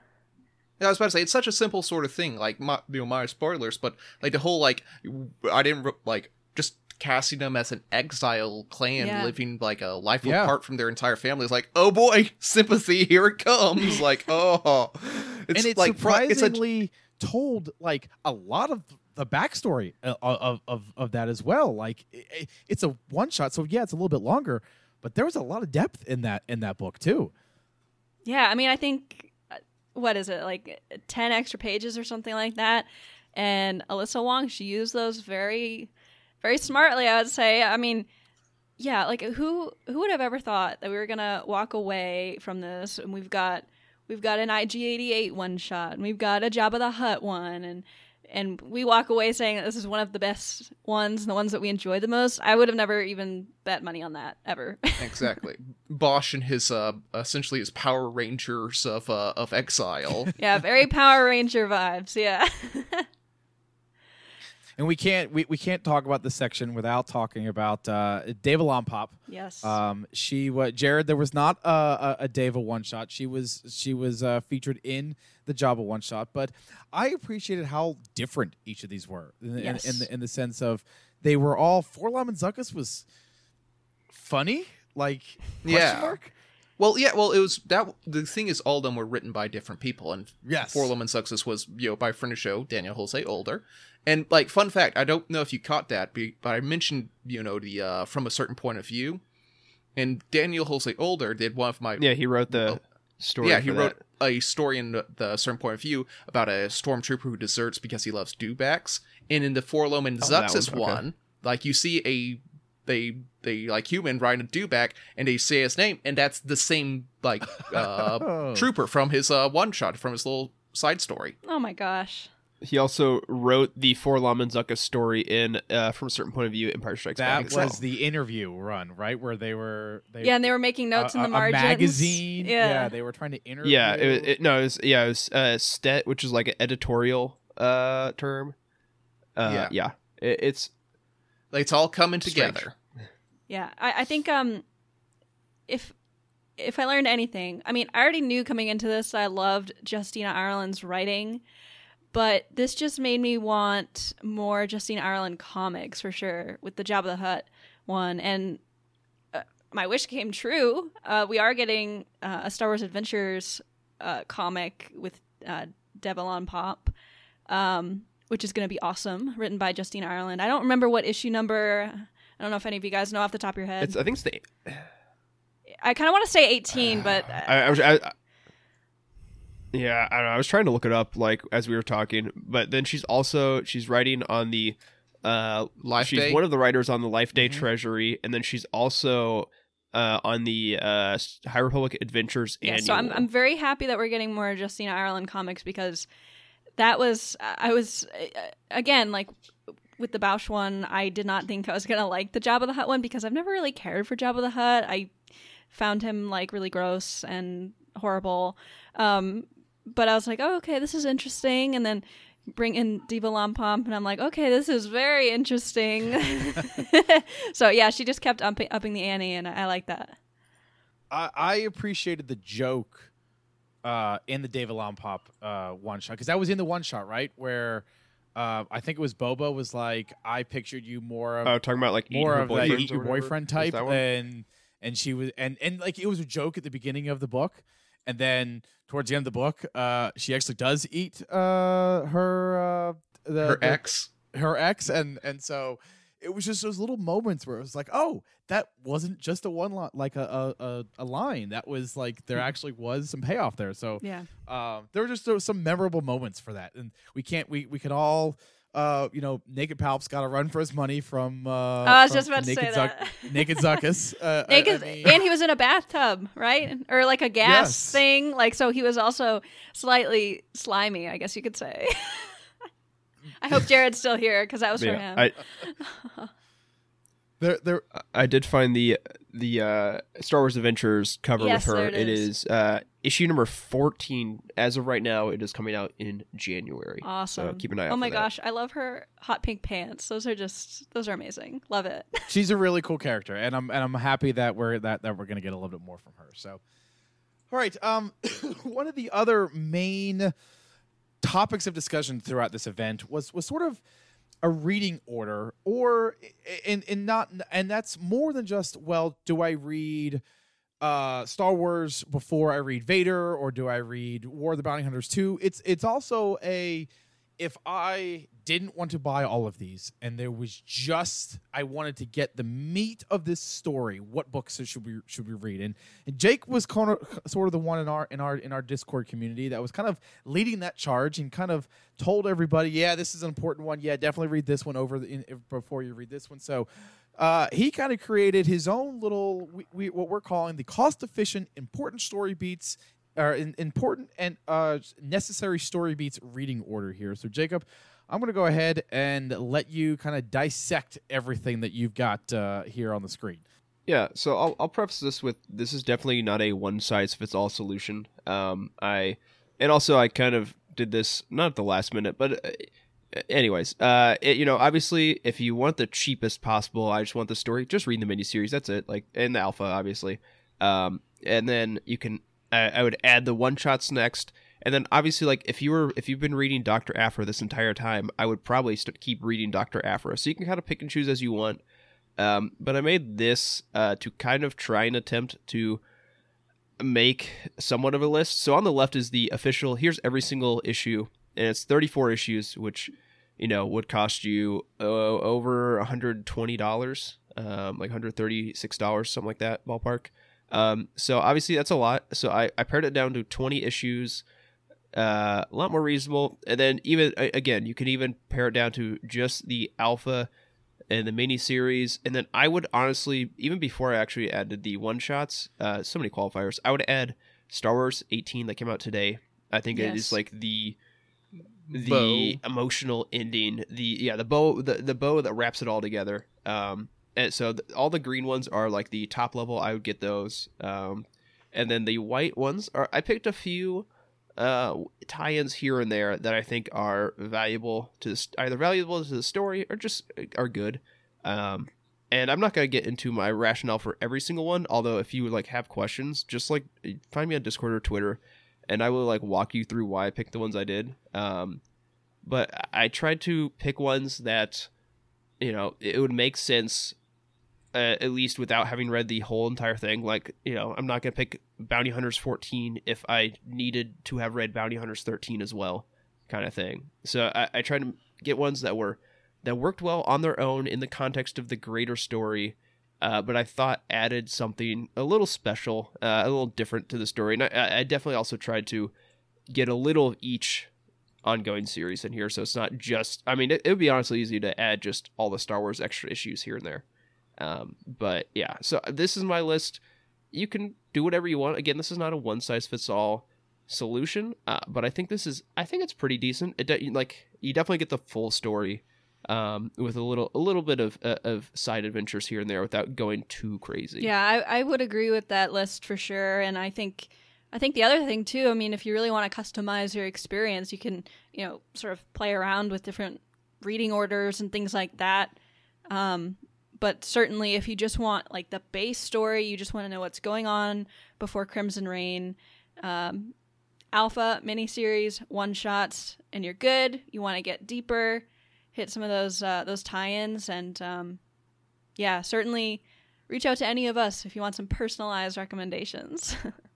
Yeah, I was about to say it's such a simple sort of thing, like my, you know, my spoilers, but like the whole like I didn't re- like just casting them as an exile clan Yeah. living like a life Yeah. apart from their entire family is like, oh boy, sympathy, here it comes. like, oh, it's and it's like pro- it's a surprisingly told like a lot of the backstory uh, of of, of that as well. Like i- i- it's a one shot, so yeah, it's a little bit longer, but there was a lot of depth in that in that book too. Yeah, I mean, I think what is it like ten extra pages or something like that. And Alyssa Wong, she used those very, very smartly. I would say. I mean, yeah, like who who would have ever thought that we were gonna walk away from this and we've got we've got an IG88 one shot and we've got a Jabba the Hutt one and and we walk away saying that this is one of the best ones and the ones that we enjoy the most. I would have never even bet money on that ever. exactly Boushh and his uh essentially his Power Rangers of uh of exile. yeah, very Power Ranger vibes. Yeah. And we can't we, we can't talk about this section without talking about uh, Deva Lompop. yes. Um, she what Jared. There was not a, a, a Dava one shot. She was she was uh, featured in the Jabba one shot, but I appreciated how different each of these were in, in- Yes. in, the in the sense of they were all 4-LOM and Zuckuss was funny, like question Yeah. mark. Well, yeah, well, it was that. The thing is, all of them were written by different people, and Yes. 4-LOM and Zuckuss was you know by friend of show Daniel Jose Older, and like fun fact, I don't know if you caught that, but I mentioned you know the uh from a certain point of view, and Daniel Jose Older did one of my yeah he wrote the story yeah he for wrote that. a story in the, the certain point of view about a stormtrooper who deserts because he loves dewbacks, and in the 4-LOM and Oh, Zuckuss one, okay. one, like you see a they they like human riding a dewback and they say his name and that's the same like uh Oh. trooper from his uh one shot from his little side story oh my gosh. He also wrote the 4-LOM and Zuckuss story in, uh, from a certain point of view, Empire Strikes That Back. was well. the interview run, right, where they were they Yeah, and they were making notes a, in the a- a margins. magazine. Yeah. they were trying to interview. yeah, it, it, no, it was yeah, it was uh, Stet, which is like an editorial uh term. Uh, Yeah. yeah, It, it's Like it's all coming Strange. together. Yeah, I, I think um, if if I learned anything, I mean, I already knew coming into this I loved Justina Ireland's writing, but this just made me want more Justina Ireland comics for sure with the Jabba the Hutt one, and uh, my wish came true. Uh, we are getting uh, a Star Wars Adventures uh, comic with uh, Deva Lompop. Um, which is going to be awesome, written by Justina Ireland. I don't remember what issue number. I don't know if any of you guys know off the top of your head. it's I think it's the I kind of want to say 18, but uh, I, I was I, I- yeah I don't know I was trying to look it up like as we were talking, but then she's also she's writing on the uh Life she's Day? one of the writers on the Life Day Mhm. Treasury, and then she's also uh on the uh High Republic Adventures yeah, annual. so I'm I'm very happy that we're getting more Justina Ireland comics because that was I was again like with the Boushh one, I did not think I was gonna like the Jabba the Hutt one because I've never really cared for Jabba the Hutt. I found him like really gross and horrible. Um, but I was like, oh, okay, this is interesting. And then bring in Deva Lompop, and I'm like, okay, this is very interesting. so yeah, she just kept upping, upping the ante, and I, I like that. I, I appreciated the joke uh, in the Deva Lompop uh, one shot because that was in the one shot, right? Where uh, I think it was Bobo was like, I pictured you more of Oh, talking about like more of boyfriends eat your boyfriend type, and and she was and and like it was a joke at the beginning of the book, and then towards the end of the book, uh, she actually does eat uh, her uh, the, Her the- ex. her ex, and and so it was just those little moments where it was like, oh, that wasn't just a one line, like a a, a, line. That was like there actually was some payoff there. So Yeah. um, there were just there was some memorable moments for that, and we can't we we can all. Uh, you know, Naked Palp's got to run for his money from. Uh, Oh, I was from- just about to say Naked Zuck- that. Naked Zuckuss. Uh, I- I Naked, mean- and he was in a bathtub, right? Or like a gas Yes. thing. Like so, he was also slightly slimy, I guess you could say. I hope Jared's still here because that was for Yeah, him. I there, there, I did find the the uh, Star Wars Adventures cover Yes, with her. there it it is. is uh, issue number fourteen. As of right now, it is coming out in January. awesome. So keep an eye out. oh for my that. gosh, I love her hot pink pants. Those are just those are amazing. Love it. she's a really cool character, and I'm and I'm happy that we're that that we're gonna get a little bit more from her. So, all right. Um, one of the other main topics of discussion throughout this event was was sort of a reading order, or in in not, and that's more than just well, do I read uh Star Wars before I read Vader or do I read War of the Bounty Hunters 2 it's it's also a if I didn't want to buy all of these and there was just I wanted to get the meat of this story what books should we should we read? And, and Jake was kind of sort of the one in our in our in our Discord community that was kind of leading that charge and kind of told everybody yeah this is an important one. Yeah definitely read this one over the, in, before you read this one. So uh, he kind of created his own little we, we, what we're calling the cost efficient important story beats or in, important and uh, necessary story beats reading order here so jacob i'm going to go ahead and let you kind of dissect everything that you've got uh, here on the screen Yeah, so I'll, I'll preface this with this is definitely not a one size fits all solution. Um, I and also I kind of did this not at the last minute, but uh, anyways, uh, it, you know, obviously if you want the cheapest possible, I just want the story. Just read the miniseries. That's it. Like in the alpha, obviously. Um, and then you can I, I would add the one shots next. And then obviously, like if you were if you've been reading Doctor Aphra this entire time, I would probably st- keep reading Doctor Aphra. So you can kind of pick and choose as you want. Um, but I made this uh, to kind of try and attempt to make somewhat of a list. So on the left is the official. Here's every single issue, and it's 34 issues, which you know would cost you uh, over 120 dollars, um, like 136 dollars, something like that ballpark. Um, so obviously that's a lot. So I, I pared it down to 20 issues, uh, a lot more reasonable. And then even again, you can even pare it down to just the alpha and the mini series. And then I would honestly, even before I actually added the one shots, uh, so many qualifiers, I would add Star Wars 18 that came out today. I think it Yes. is like the the Bow. emotional ending, the yeah, the bow, the the bow that wraps it all together. Um, and so th- all the green ones are like the top level. I would get those. Um, and then the white ones are. I picked a few uh, tie-ins here and there that I think are valuable to the, either valuable to the story or just uh, are good. Um, and I'm not gonna get into my rationale for every single one. Although if you like have questions, just like find me on Discord or Twitter, and I will like walk you through why I picked the ones I did. Um, but I tried to pick ones that you know it would make sense uh, at least without having read the whole entire thing. Like, you know, I'm not going to pick Bounty Hunters 14 if I needed to have read Bounty Hunters 13 as well, kind of thing. So I, I tried to get ones that were that worked well on their own in the context of the greater story, uh, but I thought added something a little special, uh, a little different to the story. And I, I definitely also tried to get a little of each ongoing series in here, so it's not just. I mean, it, it would be honestly easy to add just all the Star Wars extra issues here and there. Um, but yeah, so this is my list. You can do whatever you want. Again, this is not a one size fits all solution, uh, but I think this is. I think it's pretty decent. It de- like you definitely get the full story um, with a little a little bit of uh, of side adventures here and there without going too crazy. Yeah, I, I would agree with that list for sure, and I think. I think the other thing too, I mean, if you really want to customize your experience, you can, you know, sort of play around with different reading orders and things like that. Um, but certainly if you just want like the base story you just want to know what's going on before Crimson Reign, um, alpha miniseries one shots and you're good. You want to get deeper hit some of those uh, those tie-ins and um, yeah certainly reach out to any of us if you want some personalized recommendations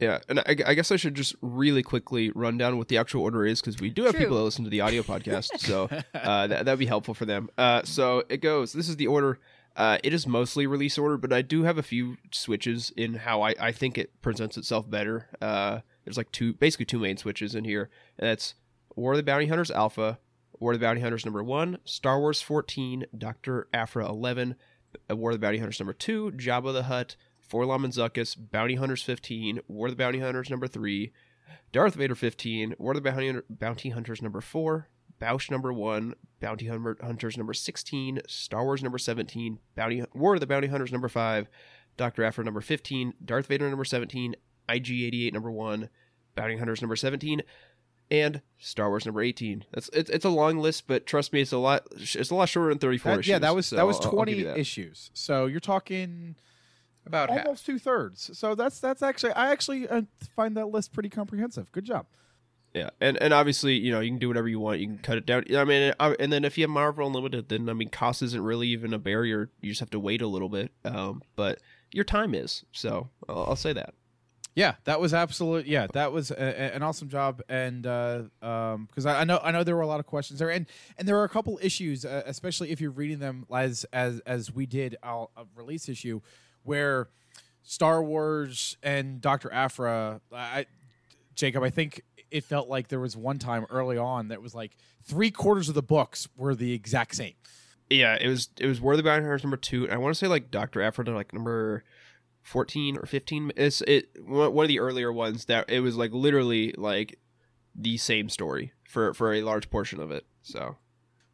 Yeah, and I, I, guess I should just really quickly run down what the actual order is because we do have True. people that listen to the audio podcast, so uh, that that'd be helpful for them. Uh, so it goes. This is the order. Uh, it is mostly release order, but I do have a few switches in how I, I think it presents itself better. Uh, there's like two, basically two main switches in here, and that's War of the Bounty Hunters Alpha, War of the Bounty Hunters number one, Star Wars 14, Doctor Aphra 11, War of the Bounty Hunters number two, Jabba the Hutt, 4-LOM and Zuckuss, Bounty Hunters 15, War of the Bounty Hunters number 3, Darth Vader 15, War of the Bounty, Bounty Hunters number 4, Boushh number 1, Bounty Hunters number 16, Star Wars number 17, Bounty War of the Bounty Hunters number 5, Dr. Aphra number 15, Darth Vader number 17, IG-88 number 1, Bounty Hunters number 17, and Star Wars number 18. That's it's, it's a long list, but trust me, it's a lot it's a lot shorter than 34 That- issues. yeah, that was so that was I'll- I'll 20 that. issues. So you're talking About almost two thirds. So that's that's actually I actually uh, find that list pretty comprehensive. Good job. Yeah, and and obviously, you know, you can do whatever you want. You can cut it down. I mean, uh, and then if you have Marvel Unlimited, then I mean, cost isn't really even a barrier. You just have to wait a little bit. Um, but your time is. So I'll, I'll say that. Yeah, that was absolute. Yeah, that was a, a- an awesome job, and uh, um, because I, I know I know there were a lot of questions there, and and there are a couple issues, uh, especially if you're reading them as as as we did our a release issue, where Star Wars and Doctor Aphra, I, Jacob, I think it felt like there was one time early on that was like three quarters of the books were the exact same. Yeah, it was it was War of the Bounty Hunters number two. And I want to say like Doctor Aphra like number fourteen or fifteen. It's it one one of the earlier ones that it was like literally like the same story for for a large portion of it. So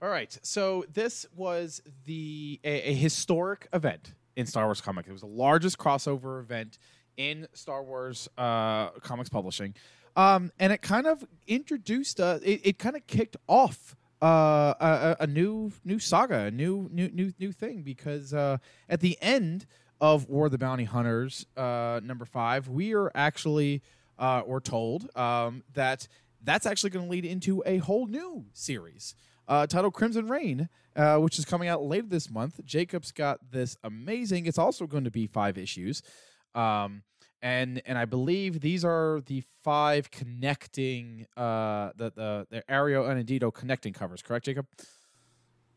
All right. So this was the a, a historic event in Star Wars comic. It was the largest crossover event in Star Wars uh, comics publishing, um, and it kind of introduced. Uh, it, it kind of kicked off uh, a, a new new saga, a new new new new thing because uh, at the end of War of the Bounty Hunters uh, number five, we are actually uh, we're told um, that that's actually going to lead into a whole new series uh, titled Crimson Reign, uh, which is coming out later this month. Jacob's got this amazing. It's also going to be five issues, um, and and I believe these are the five connecting uh, the the the Ario and Andito connecting covers. Correct, Jacob?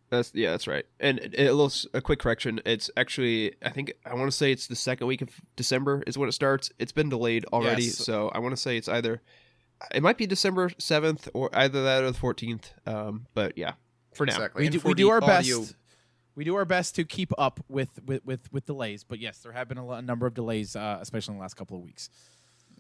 That's yeah, that's right. And a little a quick correction. It's actually I think I want to say it's the second week of December is when it starts. It's been delayed already, Yes. so I want to say it's either it might be December seventh or either that or the fourteenth. Um, but yeah, for now. Exactly. We do, for we do the our audio- best. We do our best to keep up with with with, with delays, but yes, there have been a, lo- a number of delays, uh, especially in the last couple of weeks.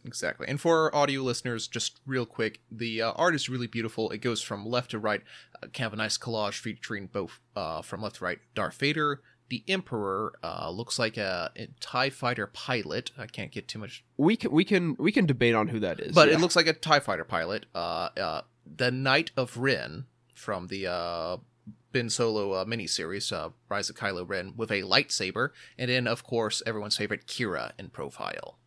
Exactly. And for our audio listeners, just real quick, the uh, art is really beautiful. It goes from left to right, uh, kind of a nice collage featuring both uh, from left to right Darth Vader, the Emperor uh, looks like a, a Tie Fighter pilot. I can't get too much, We can we can we can debate on who that is. but yeah. it looks like a Tie Fighter pilot. Uh, uh, the Knight of Ren from the uh, Ben Solo uh, miniseries, uh, Rise of Kylo Ren, with a lightsaber, and then of course everyone's favorite Qi'ra in profile.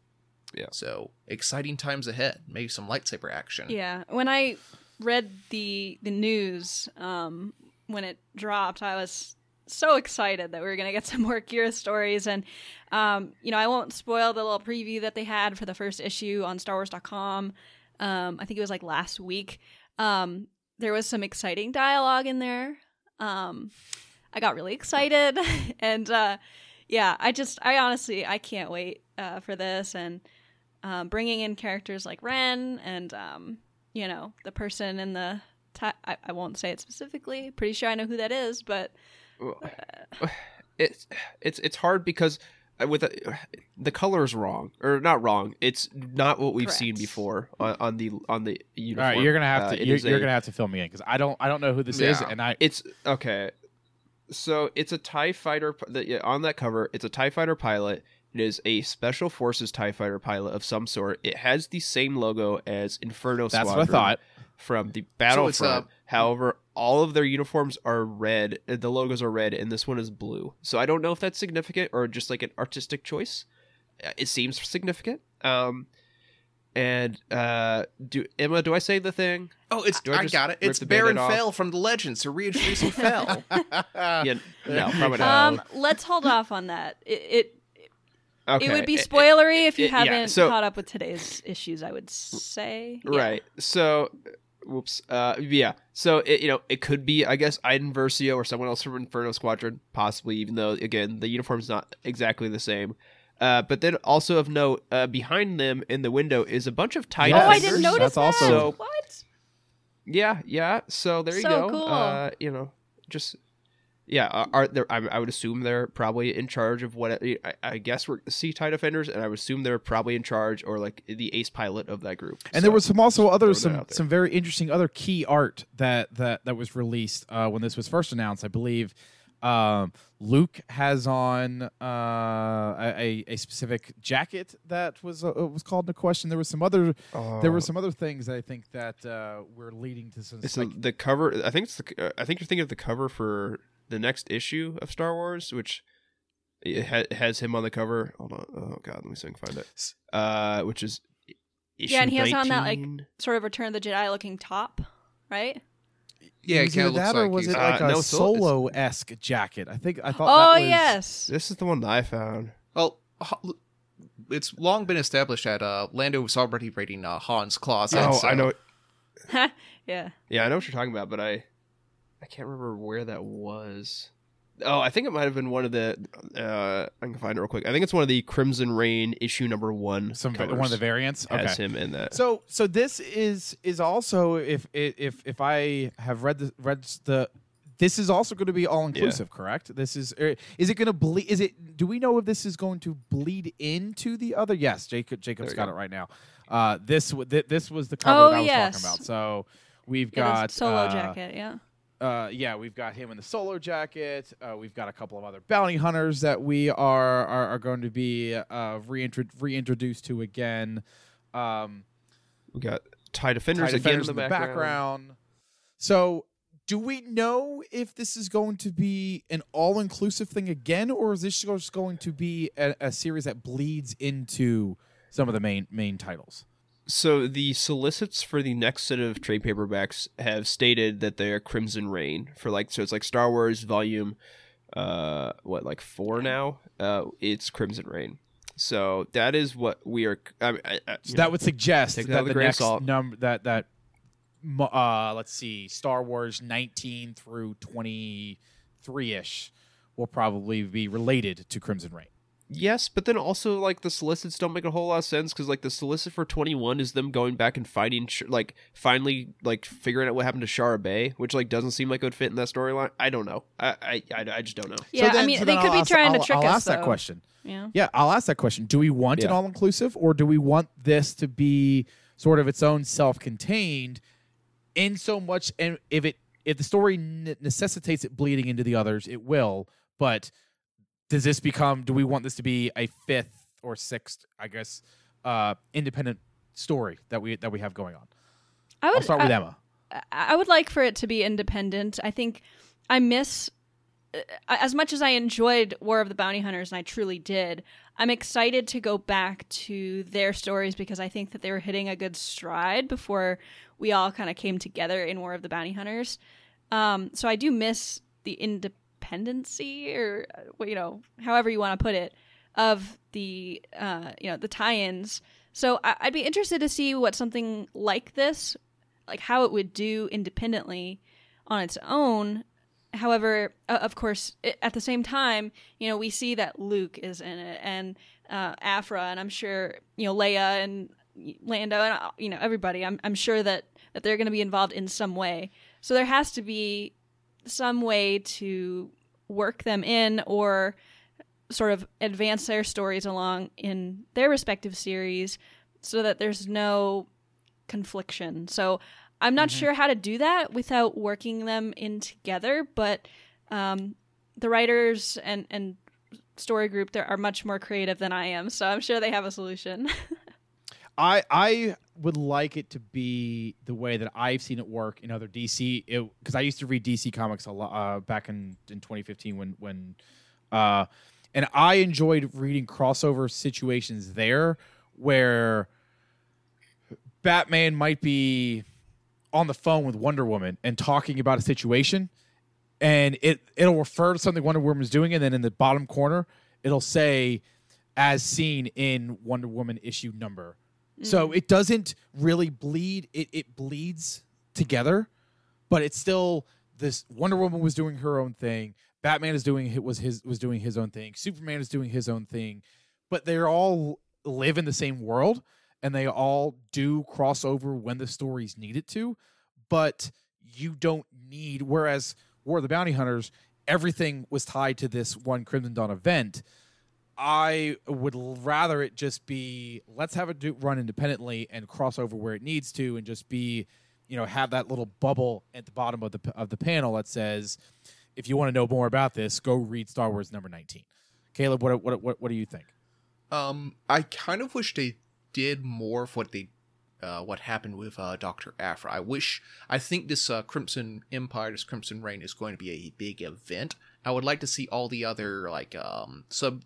Yeah. So exciting times ahead. Maybe some lightsaber action. Yeah, when I read the the news um, when it dropped, I was so excited that we were gonna get some more Qi'ra stories, and um, you know I won't spoil the little preview that they had for the first issue on StarWars.com. Um, I think it was like last week. Um, there was some exciting dialogue in there. Um, I got really excited, and uh, yeah, I just I honestly I can't wait uh, for this and um, bringing in characters like Ren and um, you know the person in the ti I, I won't say it specifically. Pretty sure I know who that is, but it's it's it's hard because uh, with the, the color is wrong or not wrong. It's not what we've seen before on, on the on the uniform. right, you're gonna have Uh, to it you're, is you're a- gonna have to fill me in because I don't I don't know who this is, and I It's okay. So it's a Tie Fighter. p- The, yeah, on that cover, it's a Tie Fighter pilot. It is a Special Forces Tie Fighter pilot of some sort. It has the same logo as Inferno that's Squadron what I thought. from the it's, Battlefront. uh, However, all of their uniforms are red. uh, The logos are red, and this one is blue. So I don't know if that's significant or just like an artistic choice. Uh, It seems significant. Um, and uh, do Emma? Do I say the thing? Oh, it's I I, got it. It's Baron off? Fel from the Legends. They're reintroducing Fel. yeah, no, probably not. um, let's hold off on that. It it, Okay. it would be it- it- spoilery if you it- haven't so- caught up with today's issues. I would say Yeah. Right. So, whoops. Uh, yeah. So it, you know, it could be, I guess, Iden Versio or someone else from Inferno Squadron, possibly. Even though, again, the uniform's not exactly the same. Uh, but then also of note, uh, behind them in the window is a bunch of tie Oh, I didn't notice That's that. also- So- what? Yeah, yeah. So there you So go. cool. Uh, you know, just yeah. uh, Are there? I, I would assume they're probably in charge of what I, I guess we're sea tie defenders, and I would assume they're probably in charge or like the ace pilot of that group. And So, there was some also other some some very interesting other key art that that that was released uh, when this was first announced. I believe um, Luke has on uh, a, a specific jacket that was uh, was called into question. There was some other there were Oh. some other things that I think that uh, were leading to some. It's like, the, the cover. I think it's the. Uh, I think you're thinking of the cover for the next issue of Star Wars, which it ha- has him on the cover. Hold on. Oh God, let me see if I can find it. Uh, which is issue Yeah, and he has on that, like, Sort of Return of the Jedi looking top, right? yeah, it kind of looks that like or was he's- it Uh, like a no, it's a- it's- solo esque jacket? I think I thought. Oh that was, yes. This is the one that I found. Well, ho- it's long been established that uh, Lando was already raiding uh, Han's closet. oh, so- I know. yeah. Yeah, I know what you're talking about, but I I can't remember where that was. Oh, I think it might have been one of the. Uh, I can find it real quick. I think it's one of the Crimson Reign issue number one. some covers. one of the variants. Okay. has him in that. So so this is is also if if if I have read the read the this is also going to be all inclusive, correct? This is er, is it going to bleed? Is it? Do we know if this is going to bleed into the other? Yes, Jacob Jacob's got go. it right now. Uh, this this was the cover Oh, that I was yes. talking about. So we've got the solo uh, jacket. Yeah. Uh, yeah, we've got him in the solo jacket. Uh, we've got a couple of other bounty hunters that we are are, are going to be uh, reintro- reintroduced to again. Um, we got Tie Defenders, TIE again in the, background. So, do we know if this is going to be an all-inclusive thing again, or is this just going to be a, a series that bleeds into some of the main main titles? So the solicits for the next set of trade paperbacks have stated that they're Crimson Reign for like so it's like Star Wars volume uh what like 4 now. Uh it's Crimson Reign. So that is what we are I, I, I, So that know, would suggest that that the next number that that uh, let's see, Star Wars 19 through 23 ish will probably be related to Crimson Reign. Yes, but then also like the solicits don't make a whole lot of sense because like the solicit for twenty one is them going back and fighting, like finally like figuring out what happened to Shara Bey, which like doesn't seem like it would fit in that storyline. I don't know. I, I I I just don't know. Yeah, so then, I mean, so they could I'll be ask- trying I'll, to trick I'll us. ask that question. Yeah. Yeah, I'll ask that question. Do we want an Yeah. all inclusive or do we want this to be sort of its own self contained in so much and if it if the story necessitates it bleeding into the others, it will, but does this become? Do we want this to be a fifth or sixth? I guess uh, independent story that we that we have going on. I would I'll start with I, Emma. I- would like for it to be independent. I think I miss uh, as much as I enjoyed War of the Bounty Hunters, and I truly did. I'm excited to go back to their stories because I think that they were hitting a good stride before we all kind of came together in War of the Bounty Hunters. Um, so I do miss the independency, or uh, you know, however you want to put it, of the uh, you know the tie-ins. So I'd be interested to see what something like this like how it would do independently on its own. However, uh, of course, i at the same time, you know, we see that Luke is in it and uh, Aphra, and I'm sure you know Leia and Lando and uh, you know everybody. I'm I'm sure that that they're going to be involved in some way. So there has to be some way to work them in or sort of advance their stories along in their respective series so that there's no confliction. So I'm not sure how to do that without working them in together, but um, the writers and, and story group there are much more creative than I am, so I'm sure they have a solution. I I would like it to be the way that I've seen it work in other DC because I used to read DC comics a lot uh, back in, in 2015 when when uh, and I enjoyed reading crossover situations there where Batman might be on the phone with Wonder Woman and talking about a situation and it it'll refer to something Wonder Woman's doing and then in the bottom corner it'll say as seen in Wonder Woman issue number so mm. it doesn't really bleed. It it bleeds together, but it's still this. Wonder Woman was doing her own thing. Batman is doing it was his was doing his own thing. Superman is doing his own thing, but they're all live in the same world and they all do cross over when the stories need it to. But you don't need. Whereas War of the Bounty Hunters, everything was tied to this one Crimson Dawn event. I would rather it just be let's have it do, run independently and cross over where it needs to, and just be, you know, have that little bubble at the bottom of the of the panel that says, if you want to know more about this, go read Star Wars number nineteen. Caleb, what what what, what do you think? Um, I kind of wish they did more of what they, uh, what happened with uh, Doctor Aphra. I wish. I think this uh, Crimson Empire, this Crimson Reign, is going to be a big event. I would like to see all the other like um sub,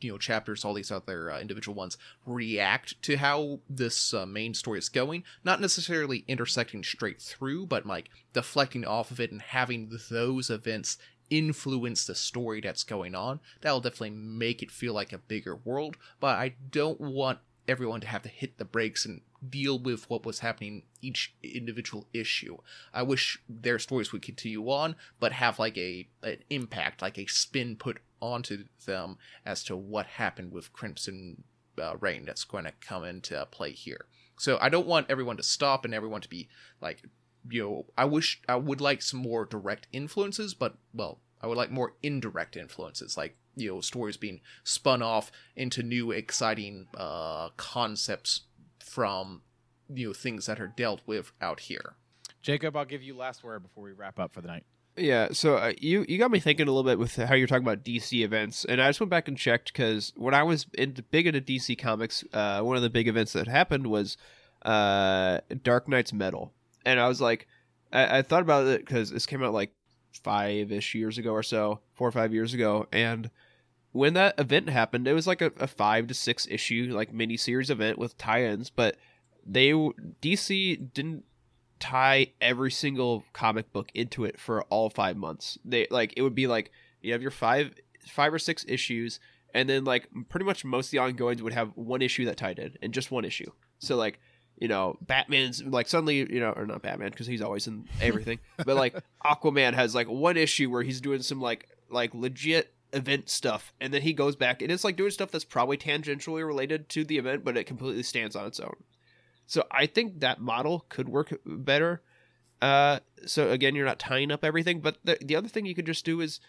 you know, chapters, all these other uh, individual ones react to how this uh, main story is going. Not necessarily intersecting straight through, but like deflecting off of it and having those events influence the story that's going on. That'll definitely make it feel like a bigger world, but I don't want everyone to have to hit the brakes and deal with what was happening each individual issue. I wish their stories would continue on, but have like a an impact, like a spin put onto them as to what happened with Crimson uh, Reign that's going to come into play here. So I don't want everyone to stop and everyone to be like, you know, I wish I would like some more direct influences, but well, I would like more indirect influences, like you know, stories being spun off into new exciting uh, concepts from you know things that are dealt with out here. Jacob, I'll give you last word before we wrap up for the night. Yeah, so uh, you you got me thinking a little bit with how you're talking about DC events, and I just went back and checked because when I was into, big into DC comics, uh, one of the big events that happened was uh, Dark Nights Metal, and I was like, I, I thought about it because this came out like five ish years ago or so, four or five years ago, and when that event happened, it was like a, a five to six issue like mini series event with tie-ins, but they DC didn't tie every single comic book into it for all five months. They like it would be like you have your five five or six issues, and then like pretty much most of the ongoings would have one issue that tied in, and just one issue. So like you know Batman's like suddenly you know or not Batman because he's always in everything, but like Aquaman has like one issue where he's doing some like like legit event stuff and then he goes back and it's like doing stuff that's probably tangentially related to the event but it completely stands on its own so I think that model could work better. Uh, so again, you're not tying up everything. But the the other thing you could just do is,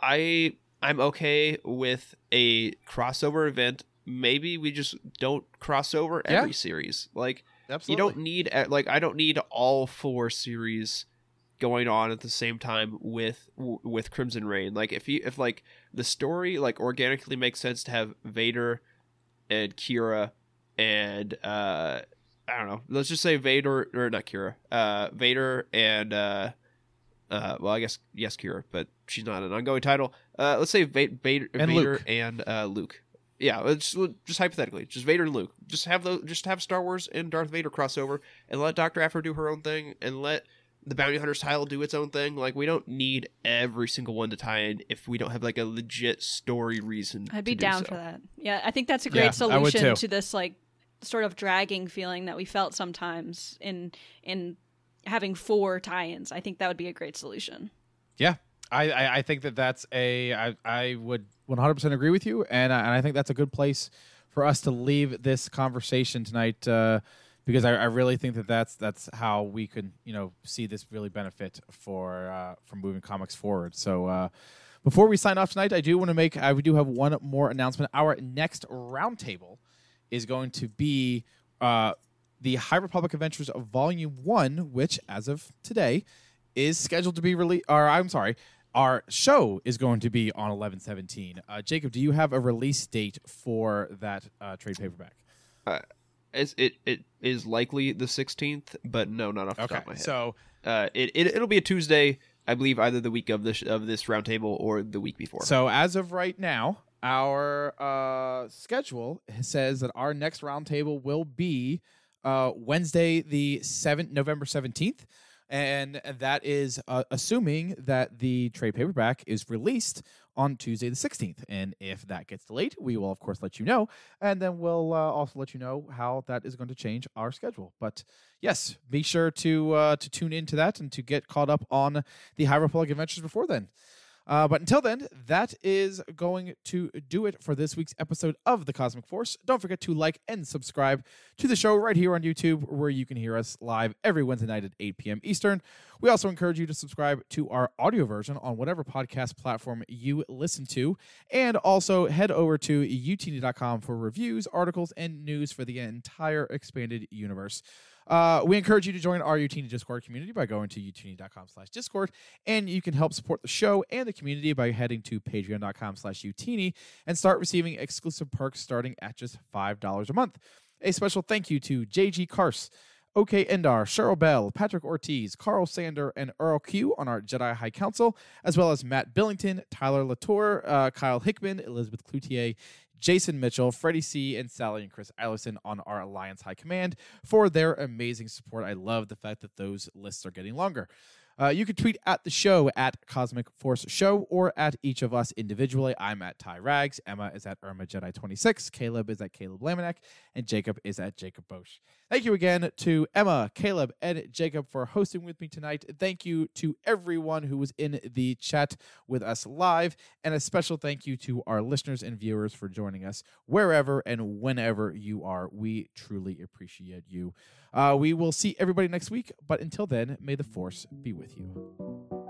I I'm okay with a crossover event. Maybe we just don't crossover every Yeah. series. Like Absolutely. you don't need uh, like I don't need all four series going on at the same time with with Crimson Reign. Like if you if like the story like organically makes sense to have Vader and Qi'ra and uh I don't know. Let's just say Vader or not Qi'ra. Uh Vader and uh uh well I guess yes Qi'ra, but she's not an ongoing title. Uh let's say Va- Vader And Vader Luke. and uh Luke. Yeah, let's just hypothetically, just Vader and Luke. Just have those just have Star Wars and Darth Vader crossover and let Dr. Aphra do her own thing and let the Bounty Hunters title do its own thing. Like we don't need every single one to tie in if we don't have like a legit story reason. I'd be to do down so. for that. Yeah, I think that's a great I would solution to this like sort of dragging feeling that we felt sometimes in in having four tie-ins. I think that would be a great solution. Yeah, I, I, I think that that's a I, I would 100% agree with you, and I, and I think that's a good place for us to leave this conversation tonight uh, because I, I really think that that's that's how we can you know see this really benefit for uh, for moving comics forward. So. Uh, before we sign off tonight, I do want to make I we do have one more announcement. Our next roundtable is going to be uh, the High Republic Adventures of Volume One, which, as of today, is scheduled to be released. Or I'm sorry, our show is going to be on 11/17. Uh, Jacob, do you have a release date for that uh, trade paperback? It's, it it is likely the 16th, but no, not off the Okay, top of my head. so uh, it, it it'll be a Tuesday, I believe, either the week of this of this roundtable or the week before. So as of right now, our uh, schedule says that our next roundtable will be uh, Wednesday, the seventh, November seventeenth, and that is uh, assuming that the trade paperback is released on Tuesday the sixteenth. And if that gets delayed, we will of course let you know, and then we'll uh, also let you know how that is going to change our schedule. But yes, be sure to uh, to tune into that and to get caught up on the High Republic adventures before then. Uh, but until then, that is going to do it for this week's episode of The Cosmic Force. Don't forget to like and subscribe to the show right here on YouTube, where you can hear us live every Wednesday night at 8 p.m. Eastern. We also encourage you to subscribe to our audio version on whatever podcast platform you listen to. And also head over to utini.com for reviews, articles, and news for the entire expanded universe. Uh, we encourage you to join our Utini Discord community by going to utini.com slash Discord, and you can help support the show and the community by heading to patreon.com slash Utini and start receiving exclusive perks starting at just $5 a month. A special thank you to JG Kars, OK Endar, Cheryl Bell, Patrick Ortiz, Carl Sander, and Earl Q on our Jedi High Council, as well as Matt Billington, Tyler Latour, uh, Kyle Hickman, Elizabeth Cloutier, Jason Mitchell, Freddie C, and Sally and Chris Allison on our Alliance High Command for their amazing support. I love the fact that those lists are getting longer. Uh, you can tweet at the show at Cosmic Force Show or at each of us individually. I'm at Ty Rags, Emma is at Irma Jedi 26, Caleb is at Caleb Lamanek, and Jacob is at Jacob Bosch. Thank you again to Emma, Caleb, and Jacob for hosting with me tonight. Thank you to everyone who was in the chat with us live, and a special thank you to our listeners and viewers for joining us wherever and whenever you are. We truly appreciate you. Uh, we will see everybody next week, but until then, may the force be with you.